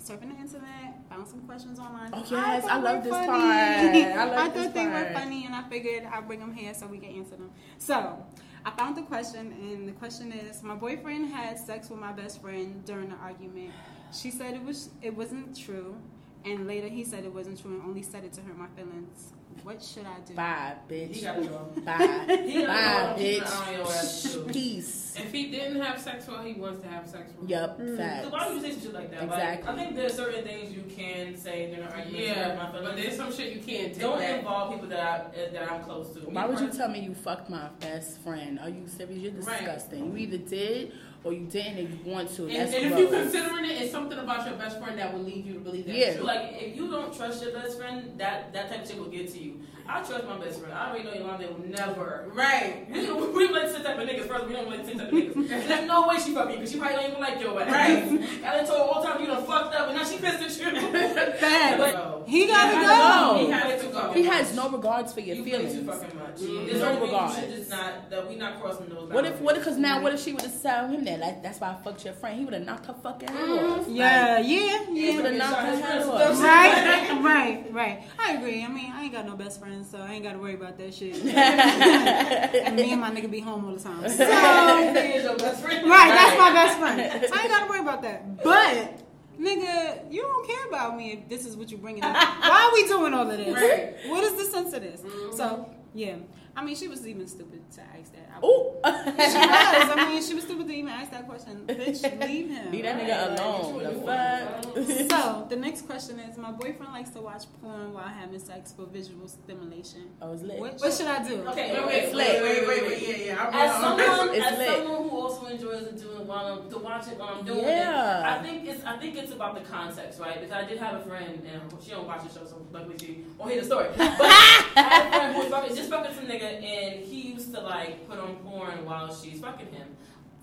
surfing the internet, found some questions online. Oh, yes, thought I love this funny. part. I love thought this they were funny, and I figured I'd bring them here so we can answer them. So I found the question, and the question is: My boyfriend had sex with my best friend during the argument. She said it was it wasn't true, and later he said it wasn't true and only said it to hurt my feelings. What should I do? Bye, He bitch. gotta go. Bye. He gotta Bye, go. Keep an eye on your ass, bitch. Peace. If he didn't have sex with her, he wants to have sex with her. Yup. Mm. Facts. So why would you say some shit like that? Exactly. Like, I think there's certain things you can say during an argument. to my Yeah, but there's some shit you can't take Don't back. involve people that I uh, that I'm close to. Why Me would you tell me you fucked my best friend? Are you serious? You're Right. disgusting. You either did or you didn't and you want to. And, and if you're considering it, it's something about your best friend that will lead you to believe that. Yeah. Like if you don't trust your best friend, that that type of shit will get to you. I trust my best friend. I already know Yolanda will never. Right. We don't, we don't like the same type of niggas. First, we don't like the same type of niggas. There's no way she fuck me because she probably don't even like your ass. Right. I done told her all the time you done fucked up and now she pissed at you. Bad. But He gotta He go. gotta He has to go. He has no regards for your you play too feelings. fucking much. Mm. There's No only regards. you should just not that we not crossing those. What if, boundaries. what? Because now, what if she would have told him that? Like, that's why I fucked your friend. He would have knocked her fucking head off. Yeah, yeah, He yeah. would have knocked her head off. Right, right, right. I agree. I mean, I ain't got no best so I ain't got to worry about that shit. and me and my nigga be home all the time. So, right, your best friend. that's my best friend. So I ain't got to worry about that. But, nigga, you don't care about me if this is what you're bringing up. Why are we doing all of this? Right. What is the sense of this? So, yeah. I mean, she was even stupid to ask that. I- Ooh. She was. I mean, she was stupid to even ask that question. Bitch, leave him. Leave that nigga alone. The fuck? So the next question is: My boyfriend likes to watch porn while having sex for visual stimulation. Oh, I was lit. What, what should I do? Okay, Wait, wait, wait, wait, wait, wait, wait, wait, yeah, yeah. I'm As I'm- someone, It's as lit. someone who also enjoys it doing while I'm to watch it while I'm doing Yeah. it, I think it's I think it's about the context, right? Because I did have a friend and she don't watch the show, so luckily she won't hear the story. But I had a friend who was fucking, just fucking some nigga, and he used to like put on porn while she's fucking him.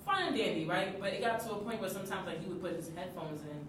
Fine and dandy, right? But it got to a point where sometimes like he would put his headphones in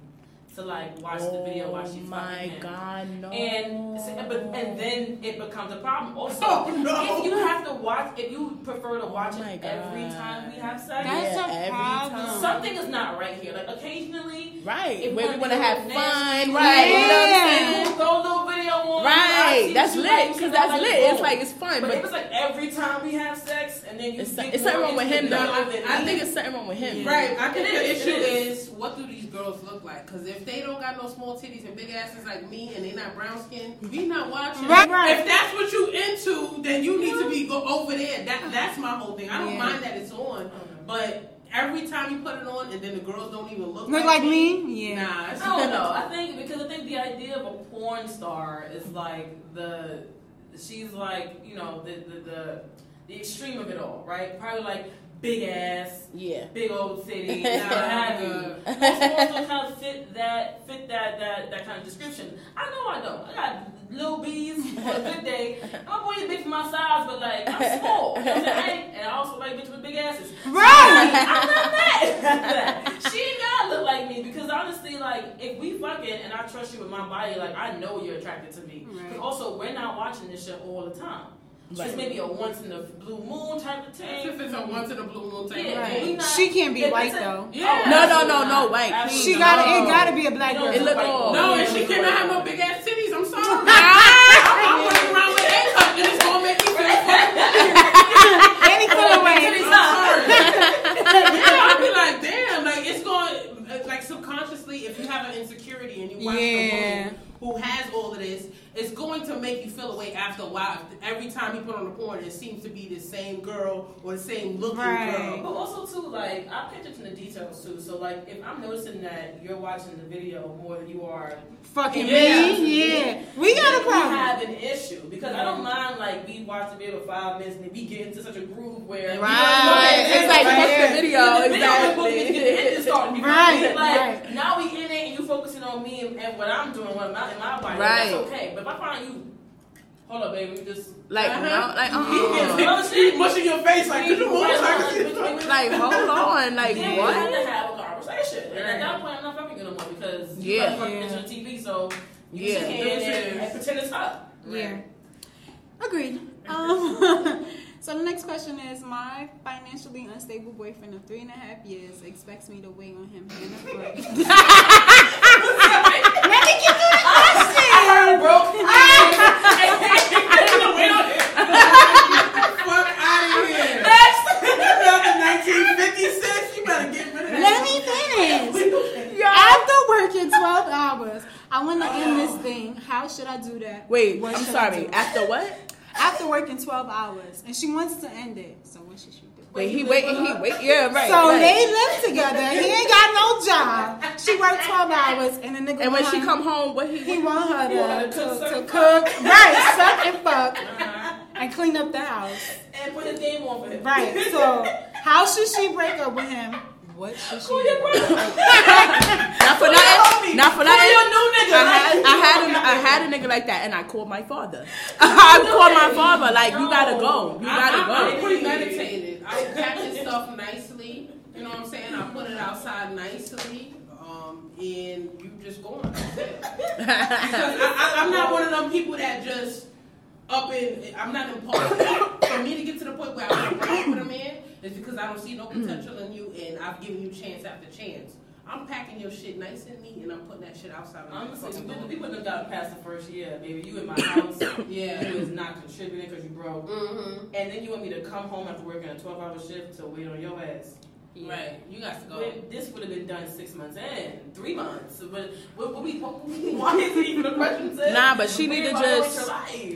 to like watch the video while she's Oh my fucking him. god, no. And but and then it becomes a problem. Also, Oh, no. if you have to watch, if you prefer to watch Oh my it every time we have sex, That's Yeah, a every problem. time. something is not right here. Like occasionally, right. If Where we want to have fun, nasty, right? You know what I'm saying? throw a little video on. Right. That's you lit. like, Because that's like, lit. boom. It's like it's fun, But if but it's like every time we have sex and then you it's, get it's something wrong with him though. video I think it's something wrong with him. Right, I think the issue it is. is what do these girls look like? Because if they don't got no small titties and big asses like me, and they not brown skin, we not watching. Right, right. If that's what you into, then you need to be go over there. That that's my whole thing. I don't Yeah. mind that it's on, uh-huh. but every time you put it on, and then the girls don't even look, Look like me? Yeah. Nah, it's I don't know. I think because I think the idea of a porn star is like the she's like you know the the the, the extreme of it all, right? Probably like big ass, Yeah. big old titties, what have you. Most porn kind of fit that fit that that that kind of description. I know I don't. I got little bees for a good day. I'm boy big for my size, but like I'm small. You know what I'm saying? I and I also like bitches with big asses. Right. I'm not mad that. She ain't gotta look like me because honestly, like if we fucking and I trust you with my body, like I know you're attracted to me. Right. But also, we're not watching this shit all the time. Right. Just maybe a once in the blue moon type of That's thing. if it's a once in a blue moon type Yeah, of thing. we not- She can't be white a- though. Yeah. No, no, no, no, not. white. She gotta. It gotta be a black girl. It look white old. No, and she cannot have no big ass titties. I'm sorry. I'm running around with A cup, and it's gonna make me feel Any color way. I'm sorry. yeah, I'll be like, damn, like it's going, like subconsciously, if you have an insecurity and you watch Yeah. the woman who has all of this, it's going to make you feel away after a while. Every time you put on the porn, it seems to be the same girl or the same looking Right. girl. But also too, like I picked up in the details too. So like if I'm noticing that you're watching the video more than you are Fucking me. Yeah. We got a problem. we have an issue because I don't mind like we watch the video five minutes and then we get into such a groove where Right. It's like Right. fuck the video. The video is supposed to be- the hit Exactly. is starting. You Right, feel? Like right. now we in it and you focusing on me and, and what I'm doing, what my, in my body. Right. That's okay. But if I find you, hold up, baby, we just Like, Uh-huh. no, like, You uh-uh. know shit. Mushing your face like, could you move so I can see the Like, hold on. Like, Then we have what? to have a conversation. And at that point, I'm not fucking good no more because you Yeah. yeah. fucking Yeah. into the TV, so you Yeah. sit here and, and pretend it's up. Yeah. Agreed. Um, so the next question is: My financially unstable boyfriend of three and a half years expects me to wait on him hand and foot. Let me get through the question. I heard broke. Fuck out of here. That's 1956. You better get rid of that. Let me finish. After working twelve hours, I want to end this thing. How should I do that? Wait, What I'm sorry. After what? After working twelve hours, and she wants to end it. So what should she do? Wait, he wait, he wait. Yeah, right. so right. they live together. He ain't got no job. She worked twelve hours, and the nigga. And when she her- come home, what he? he want her to, want to to, to cook, right? Suck and fuck, uh-huh. and clean up the house, And put his name on for him. right? So how should she break up with him What should she Call your brother. Not for nothing. Not for nothing. your new nigga. I had, I had, a, I had a nigga like that, and I called my father. I called my father like, you gotta go, you I, gotta I, I'm premeditated. I pack this stuff nicely. You know what I'm saying? I put it outside nicely. Um, and you just going. I, I, I'm not one of them people that just up in. I'm not impulsive. For me to get to the point where I want to break up with a man is because I don't see no potential in you, and I've given you chance after chance. I'm packing your shit nice and neat, and I'm putting that shit outside. the Honestly, we, we wouldn't have gotten past the first year, baby. You in my house. Yeah. You not contributing because you broke. Mm-hmm. And then you want me to come home after working a 12 hour shift to wait on your ass. Right. You got to go. When This would have been done six months in, three months. But what, what we, what, why is it even a question? sis? Nah, but she need to just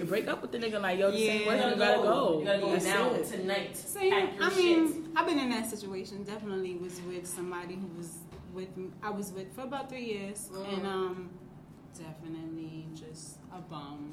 break up with the nigga like, yo, the same Yeah. way You you gotta go. You gotta go That's now, it. tonight. So yeah, Pack your I mean, shit. I've been in that situation. Definitely was with somebody who was with me. I was with for about three years, Mhm. and um, definitely just a bum.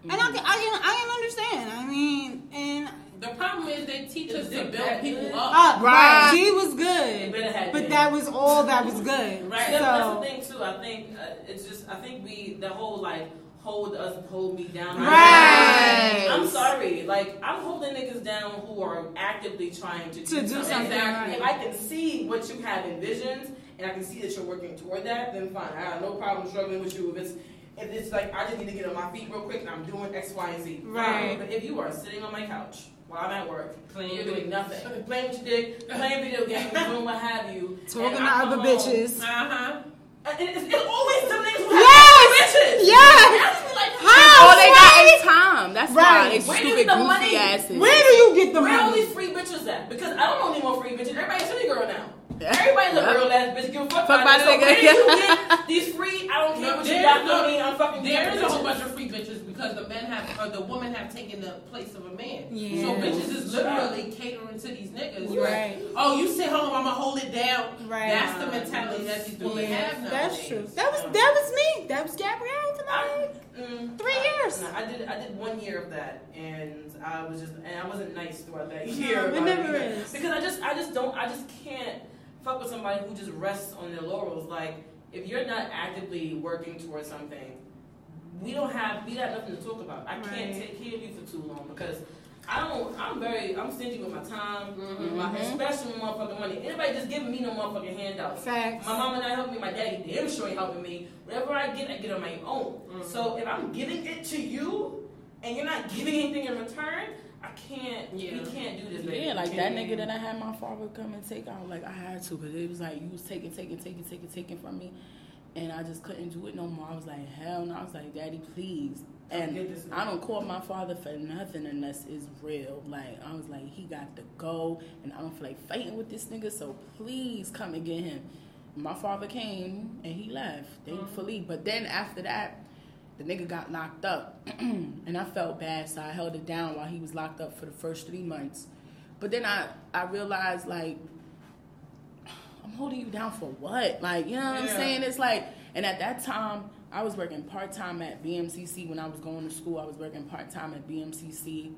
Mm-hmm. And I can, I can, I can understand. I mean, and The problem is they teach us to build people good? up. uh, Right. she was good, but it. that was all that was good. Right. That- that's the thing too. I think uh, it's just. I think we the whole like hold us, hold me down. Right. I'm sorry. Like I'm holding niggas down who are actively trying to, To do something, Exactly. right. If I can see what you have envisioned and I can see that you're working toward that, then fine. I have no problem struggling with you. If it's if it's like I just need to get on my feet real quick and I'm doing X, Y, and Z. fine. Right. But if you are sitting on my couch while I'm at work, you're doing nothing, playing with your dick, playing video games, doing what have you, talking to other home, bitches. Uh huh. it's, it's always some niggas who Yes! have bitches. Yes! And I just be like, How? All they got is time. That's why Right. they Where do you stupid get the goofy money? asses. Where do you get the Where money? Where are all these free bitches at? Because I don't know any more free bitches. Everybody's a city girl now. Everybody's a Yep. real ass bitch. Give a fuck, Fuck about it. So where do you get these free? I don't care No, what you got no, me. I'm fucking There is a whole bunch of free bitches because the men have, or the women have taken the place of a man. Yeah. So bitches is literally catering to these niggas. You're Like, right. Oh, you sit home, I'ma hold it down. Right. That's the mentality that these women have now. That's true. That was that was me. That was Gabrielle tonight. Mm, Three I- years. no, I did. I did one year of that, and I was just, and I wasn't nice throughout that year. it never either. is. Because I just, I just don't, I just can't fuck with somebody who just rests on their laurels. Like, if you're not actively working towards something, we don't have, we got nothing to talk about. I can't take care of you for too long because. I don't. I'm very. I'm stingy with my time, with my, Mm-hmm. especially with motherfucking money. Anybody just giving me no motherfucking handouts. Facts. My mama not helping me. My daddy damn sure ain't helping me. Whatever I get, I get on my own. So if I'm giving it to you and you're not giving anything in return, I can't. Yeah. We can't do this. baby. Yeah, like that nigga that I had my father come and take out, like I had to, because it was like you was taking, taking, taking, taking, taking from me, and I just couldn't do it no more. I was like, hell no. I was like, Daddy, please. And Get this nigga. I don't call my father for nothing unless it's real. Like I was like, he got to go, and I don't feel like fighting with this nigga. So please come and get him. My father came and he left, thankfully. Mm-hmm. But then after that, the nigga got locked up, and I felt bad, so I held it down while he was locked up for the first three months. But then I I realized like I'm holding you down for what? Like you know what I'm saying? It's like, and at that time I was working part time at BMCC when I was going to school. I was working part time at BMCC.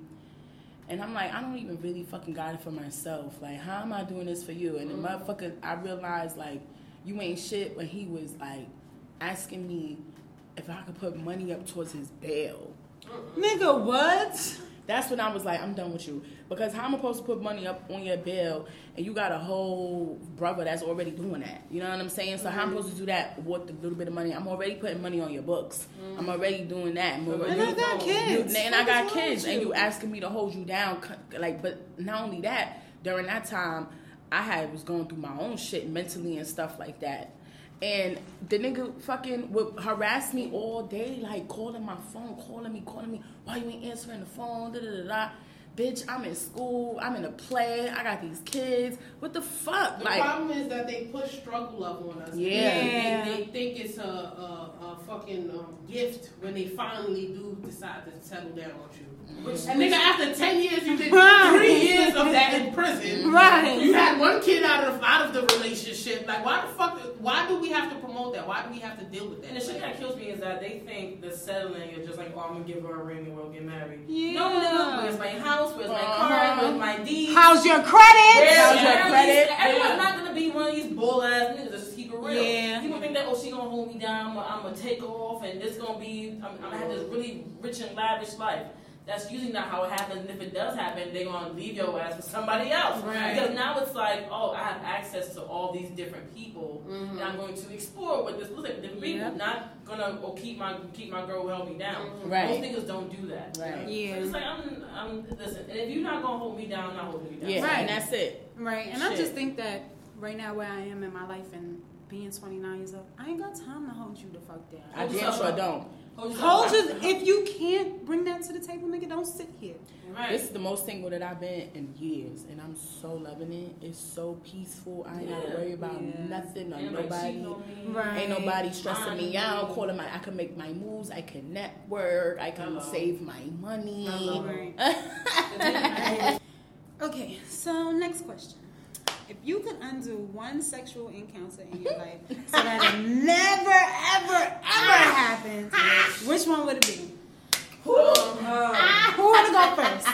And I'm like, I don't even really fucking got it for myself. Like, how am I doing this for you? And the mm-hmm. motherfucker, I realized, like, you ain't shit when he was, like, asking me if I could put money up towards his bail. Nigga, what? That's when I was like, I'm done with you. Because how am I supposed to put money up on your bill and you got a whole brother that's already doing that? You know what I'm saying? So how am I'm mm-hmm. supposed to do that with the little bit of money? I'm already putting money on your books. I'm mm-hmm. already doing that. Already- And I got kids. you- and I got kids, with and you? you asking me to hold you down, like. But not only that, during that time, I had was going through my own shit mentally and stuff like that. And the nigga fucking would harass me all day, like calling my phone, calling me, calling me. Why you ain't answering the phone? Da da da da. Bitch, I'm in school. I'm in a play. I got these kids. What the fuck? The like, problem is that they push struggle up on us. Yeah. They, they, they think it's it's a, a, a fucking um, gift when they finally do decide to settle down with you. Which, And nigga, after ten years, you did Right. three years of that in prison. Right. You had one kid out of out of the relationship. Like, why the fuck? Why do we have to promote that? Why do we have to deal with that? And the shit Like, that kills me is that they think the settling is just like, oh, I'm gonna give her a ring and we'll get married. Yeah. No, nigga, where's my house? Where's my Uh-huh. car? Where's my deeds? How's your credit? Where's How's your credit? Everyone's Yeah. not gonna be one of these bull ass niggas. Let's just keep it real. Yeah. People think that oh, she gonna hold me down. I'm gonna take off, and this gonna be. I'm, I'm gonna have this really rich and lavish life. That's usually not how it happens. And if it does happen, they're gonna leave your ass for somebody else. Right. Because now it's like, oh, I have access to all these different people, Mhm. and I'm going to explore with this with different people. Yep. Not gonna oh, keep my keep my girl who held me down. Right. Most niggas don't do that. Right. Yeah. So it's like I'm, I'm listen. And if you're not gonna hold me down, I'm not holding you down. Yeah, Right. and that's it. Right, and I just think that right now where I am in my life and being 29 years old, I ain't got time to hold you the fuck down. I damn sure don't. Hold yourself just if you can't bring that to the table, nigga, don't sit here. Right. This is the most single that I've been in years, and I'm so loving it. It's so peaceful. I ain't gotta worry about Yeah. nothing or Ain't nobody nobody. cheating on me. Right. Ain't nobody stressing me out. Calling my, I can make my moves. I can network. I can Hello. save my money. Hello. Okay, so next question. If you could undo one sexual encounter in your life so that it never, ever, ever happens, which one would it be? Uh, Who want to go first?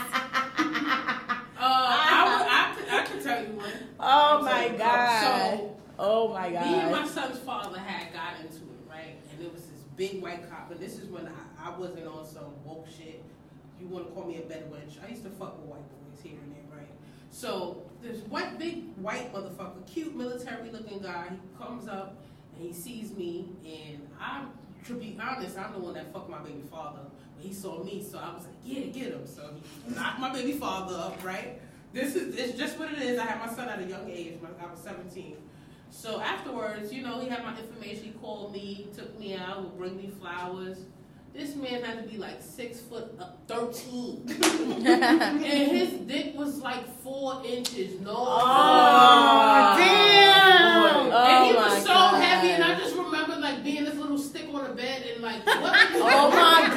I, would, I, could, I could tell you one. Oh my god. So, Oh my god. Me and my son's father had got into it, right? And it was this big white cop. And this is when I, I wasn't on some woke shit. You want to call me a better wench? I used to fuck with white boys here and there, right? So this white big white motherfucker, cute military looking guy, he comes up and he sees me, and I'm to be honest, I'm the one that fucked my baby father. But he saw me, so I was like, yeah, get him. So he knocked my baby father up, right? This is it's just what it is. I had my son at a young age. My, I was 17. So afterwards, you know, he had my information. He called me, took me out, would bring me flowers. This man had to be like six foot uh, thirteen, and his dick was like four inches. No, Oh, damn. and he Oh was so God. heavy, and I just remember like being this little stick on the bed and like, what? Oh my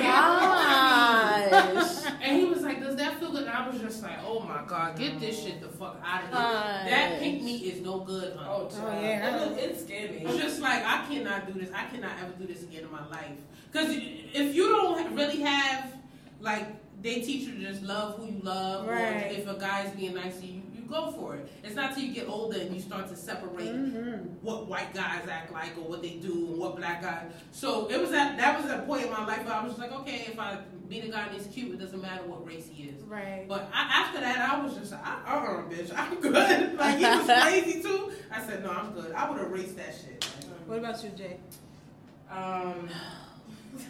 gosh. And he was like, "Does that feel good?" And I was just like, "Oh my god, get this shit the fuck out of here! That pink meat is no good, honey." Oh, child. Oh, yeah. It, it scared me. Just like I cannot do this. I cannot ever do this again in my life. Because if you don't really have like they teach you to just love who you love, Right. or if a guy's being nice to you, you go for it. It's not till you get older and you start to separate what white guys act like or what they do and what black guys. So it was at that was a point in my life where I was just like, okay, if I meet a guy and he's cute, it doesn't matter what race he is. Right. But I, after that, I was just like, uh uh bitch, I'm good. Like, he was crazy too. I said, no, I'm good. I would erase that shit. What about you, Jay? Um,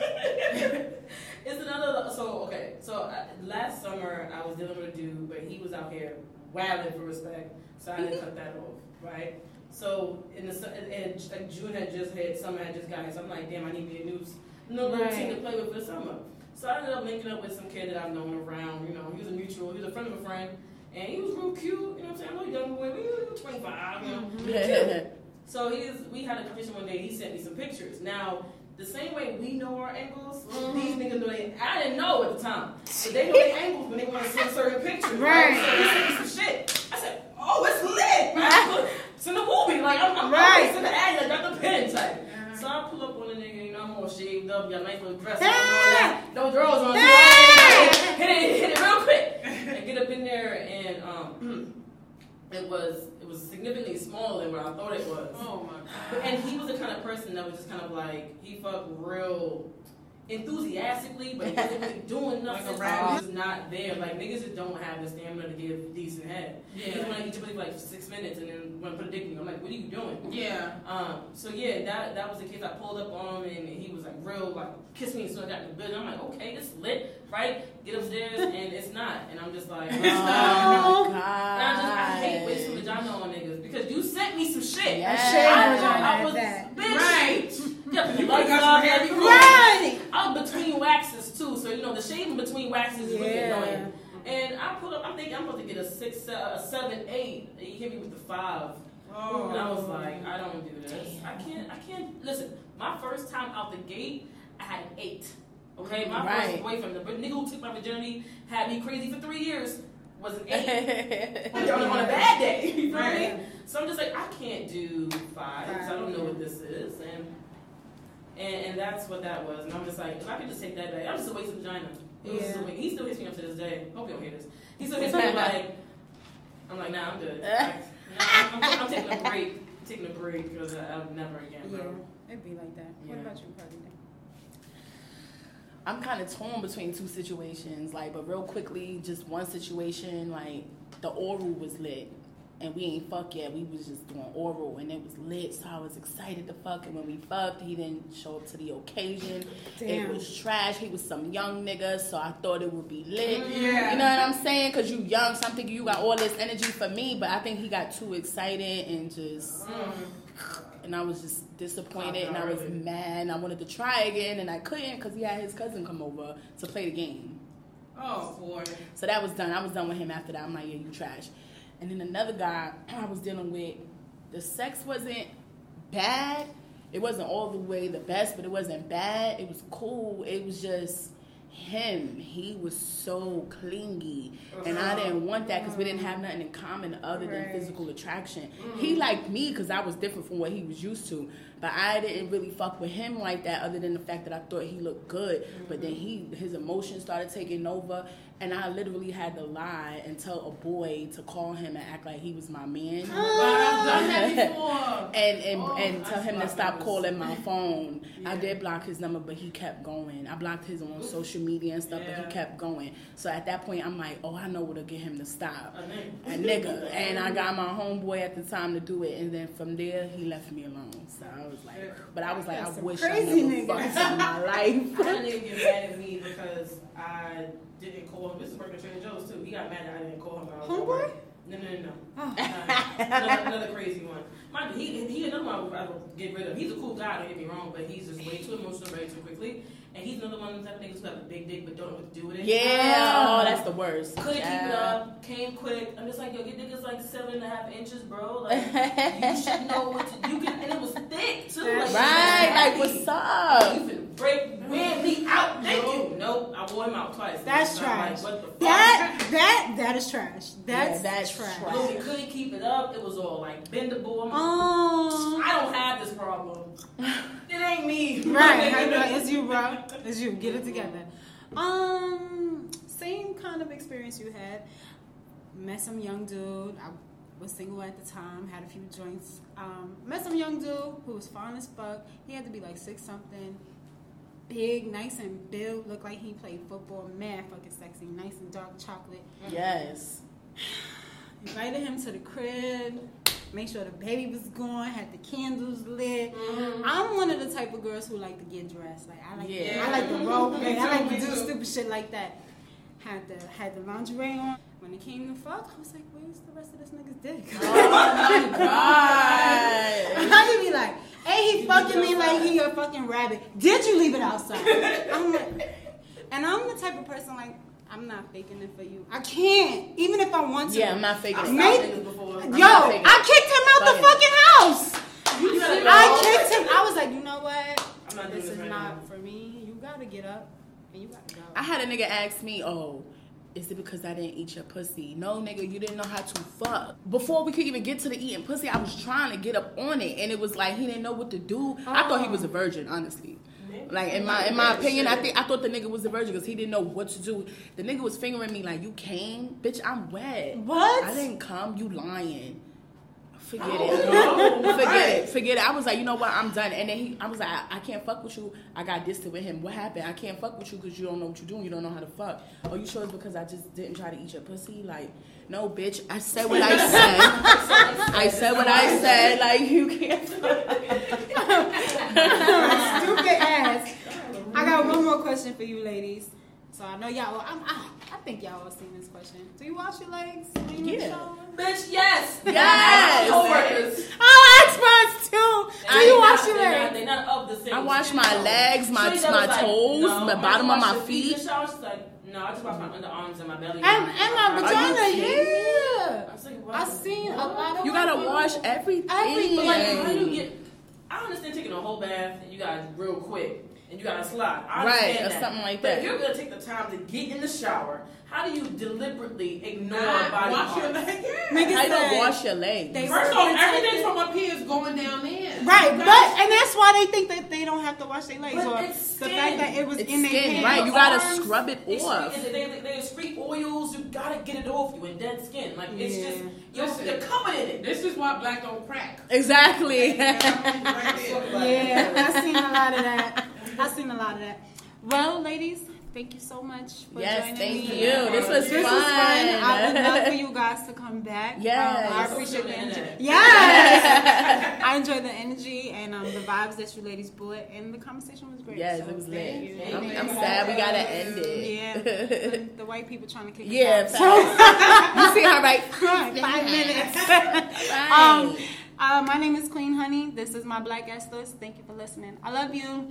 it's another. So okay. So uh, last summer I was dealing with a dude, but he was out here wilding for respect, so I didn't cut that off. Right. So in the and, like June had just hit, summer had just gotten. So I'm like, damn, I need me a new, no little team to play with for the summer. So I ended up linking up with some kid that I've known around. You know, he was a mutual. He was a friend of a friend, and he was real cute. You know what I'm saying? I'm a young boy, he was 25. You know. So he's we had a conversation one day. He sent me some pictures. Now, the same way we know our angles, these niggas know they. I didn't know at the time, but they know their angles when they want to send certain pictures. Right. Right. So he sent me some shit. I said, "Oh, it's lit." Right? it's in the movie. Like I'm, I'm Right. in the ad. I got the pen type. So I pull up on the nigga. You know, I'm all shaved up, got a nice little dress on, and all that. No drawers on. Hey! Hit it, hit it real quick, and get up in there, and um, it was it was significantly smaller than what I thought it was. Oh my god. And he was the kind of person that was just kind of like he fucked real enthusiastically, but he wasn't really doing Like a nothing. rabbit. He was not there. Like niggas just don't have the stamina to give decent head. He just Yeah. want to eat your pussy for like six minutes and then want to put a dick in you. I'm like, what are you doing? Yeah. Um, so yeah, that that was the case. I pulled up on him and he was like real like kiss me as soon as I got in the building. I'm like, okay, it's lit, right? Get upstairs and it's not. And I'm just like, Oh, And God. I just I hate wasting vagina on niggas because you sent me some shit. Yes. A shaved I, I was that. bitch. Right. Yeah, You you got some like hairy that. Right. I was between waxes too, so you know the shaving between waxes is really Yeah. annoying. And I put up. I'm thinking I'm supposed to get a six, uh, a seven, eight. And you hit me with the five. Oh. And I was like, I don't do this. I can't. I can't. Listen, my first time out the gate, I had an eight. Okay, my Right. first boyfriend, the nigga who took my virginity, had me crazy for three years, was an eight. on, a- on a bad day. You feel Right. me? So I'm just like, I can't do five because I don't know what this is, and, and and that's what that was. And I'm just like, if I could just take that back, I'm just a waste of vagina. It was just a Yeah. waste. He still hits me up to this day. Hope you don't hear this. He still hits me up like, I'm like, nah, I'm good. Like, nah, I'm, I'm, I'm taking a break. I'm taking a break because I'll never again, Yeah, bro. it'd be like that. What about you, Cardi? I'm kind of torn between two situations, like, but real quickly, just one situation, like, the oral was lit, and we ain't fuck yet. We was just doing oral, and it was lit, so I was excited to fuck. And when we fucked, he didn't show up to the occasion. It was trash. He was some young nigga, so I thought it would be lit. Yeah. You know what I'm saying? Cause you young, so I'm thinking you got all this energy for me, but I think he got too excited and just and I was just disappointed and I was mad and I wanted to try again and I couldn't because he had his cousin come over to play the game. Oh boy. So that was done. I was done with him after that. I'm like, yeah, you trash. And then another guy I was dealing with, the sex wasn't bad. It wasn't all the way the best, but it wasn't bad. It was cool. It was just him. He was so clingy. And I uh-huh. didn't want that because we didn't have nothing in common other than physical attraction. He mm-hmm. liked me because I was different from what he was used to. But I didn't really fuck with him like that other than the fact that I thought he looked good. But then he his emotions started taking over and I literally had to lie and tell a boy to call him and act like he was my man. I've done that before. and and, Oh, and tell I him to stop those. calling my phone. I did block his number, but he kept going. I blocked his on social media and stuff, but he kept going. So at that point, I'm like, oh, I know what'll get him to stop. A nigga. A nigga, and I got my homeboy at the time to do it, and then from there he left me alone. So I was like, but I was like, I That's some wish I crazy never niggas. fucked in my life. I had a nigga get mad at me because I didn't call him. This is working Trader Joe's too. He got mad that I didn't call him. when I was at Homeboy? No, no, no, no. Oh. Uh, another, another crazy one. Mind he, he another one I would, I would get rid of. He's a cool guy, don't get me wrong, but he's just way too emotional very too quickly. And he's another one of them type of niggas who got a big dick but don't know what to do with it. Yeah, oh, that's the worst. Couldn't keep it up, came quick. I'm just like, yo, your dick is like seven and a half inches, bro. Like, you should know what to you can, and it was thick too. Like, Right, like what's You up? finna break, wear me out. Thank you. Nope, I wore him out twice. That's So I'm trash. Like, what the fuck? That that that is trash. That's, Yeah, that's trash. trash. Look, we couldn't keep it up. It was all like bendable. I'm Oh. I don't have this problem. It ain't me. Right, I know, it's you, bro. It's you. Get it together. Um, same kind of experience you had. Met some young dude. I was single at the time. Had a few joints. Um, met some young dude who was fine as fuck. He had to be like six something. Big, nice and built. Looked like he played football. Mad fucking sexy. Nice and dark chocolate. Yes. Invited him to the crib. Make sure the baby was gone. Had the candles lit. I'm one of the type of girls who like to get dressed. Like I like, Yeah. I like to roll. I like to do stupid shit like that. Had the had the lingerie on. When it came to fuck, I was like, "Where's the rest of this nigga's dick?" Oh my god. I would be like, "Hey, he fucking me like he a fucking rabbit. Did you leave it outside?" I'm like, and I'm the type of person like I'm not faking it for you. I can't, even if I want to. Yeah, I'm not faking it. before. Yo, not faking it. I kicked him out the Fuck it. fucking house. You gotta. I kicked him. I was like, you know what? This is right not now. for me. You gotta get up and you gotta go. I had a nigga ask me, oh, is it because I didn't eat your pussy? No, nigga, you didn't know how to fuck. Before we could even get to the eating pussy, I was trying to get up on it, and it was like he didn't know what to do. I thought he oh. was a virgin, honestly. Like in my in my opinion, I think I thought the nigga was a virgin because he didn't know what to do. The nigga was fingering me like, "You came, bitch. I'm wet. What? I didn't come. You lying." Forget Oh, it. no. Forget Right. it. Forget it. I was like, you know what? I'm done. And then he, I was like, I, I can't fuck with you. I got distant with him. What happened? I can't fuck with you because you don't know what you're doing. You don't know how to fuck. Oh, you sure it's because I just didn't try to eat your pussy? Like, no, bitch. I said what I said. I said what I said. Like, you can't. Stupid ass. I got one more question for you, ladies. So I know y'all. I'm, I, I think y'all all seen this question. Do you wash your legs? when you Yeah. Bitch, yes. Yes. Coworkers. Oh, experts too. Do I you ain't wash not- your they're not- legs? They're not of the same. I wash my tone. legs, my- Shorty that my was like, toes, no, the bottom of my your feet. in the shower. She's like, no, I just wash my underarms and my belly. And, and my vagina, yeah. I was like, what? I seen a lot of You gotta women- wash everything. Everything. But like, how do you get? I understand taking a whole bath and you got real quick and you got to slide. I Right, understand or that. something like but that. if you're gonna take the time to get in the shower, how do you deliberately ignore Nah, body wash your parts? leg. Yeah. Niggas How you said- don't wash your legs? They- First off, Protected. everything from up here is going down there. Right, You but guys- and that's why they think that they don't have to wash their legs. But or it's the skin. fact that it was It's in their skin, right? You gotta arms, scrub it off. They, they, they, they excrete oils. You gotta get it off you in dead skin. Like it's Yeah. just you're, Listen. you're covered in it. This is why black don't crack. Exactly. Yeah, I've seen a lot of that. I've seen a lot of that. Well, ladies, thank you so much for yes, joining thank me. you. This was This fun. was fun. I would love for you guys to come back. Yes. Um, I appreciate the energy. internet. Yes. I enjoyed the energy and um, the vibes that you ladies brought, and the conversation was great. Yes, so it was thank lit. you. I'm, I'm sad we gotta end it. Yeah, the, the white people trying to kick Yeah, us facts. out. you see her right? So, five minutes. Right. um, uh, my name is Queen Honey. This is my Black List. Thank you for listening. I love you.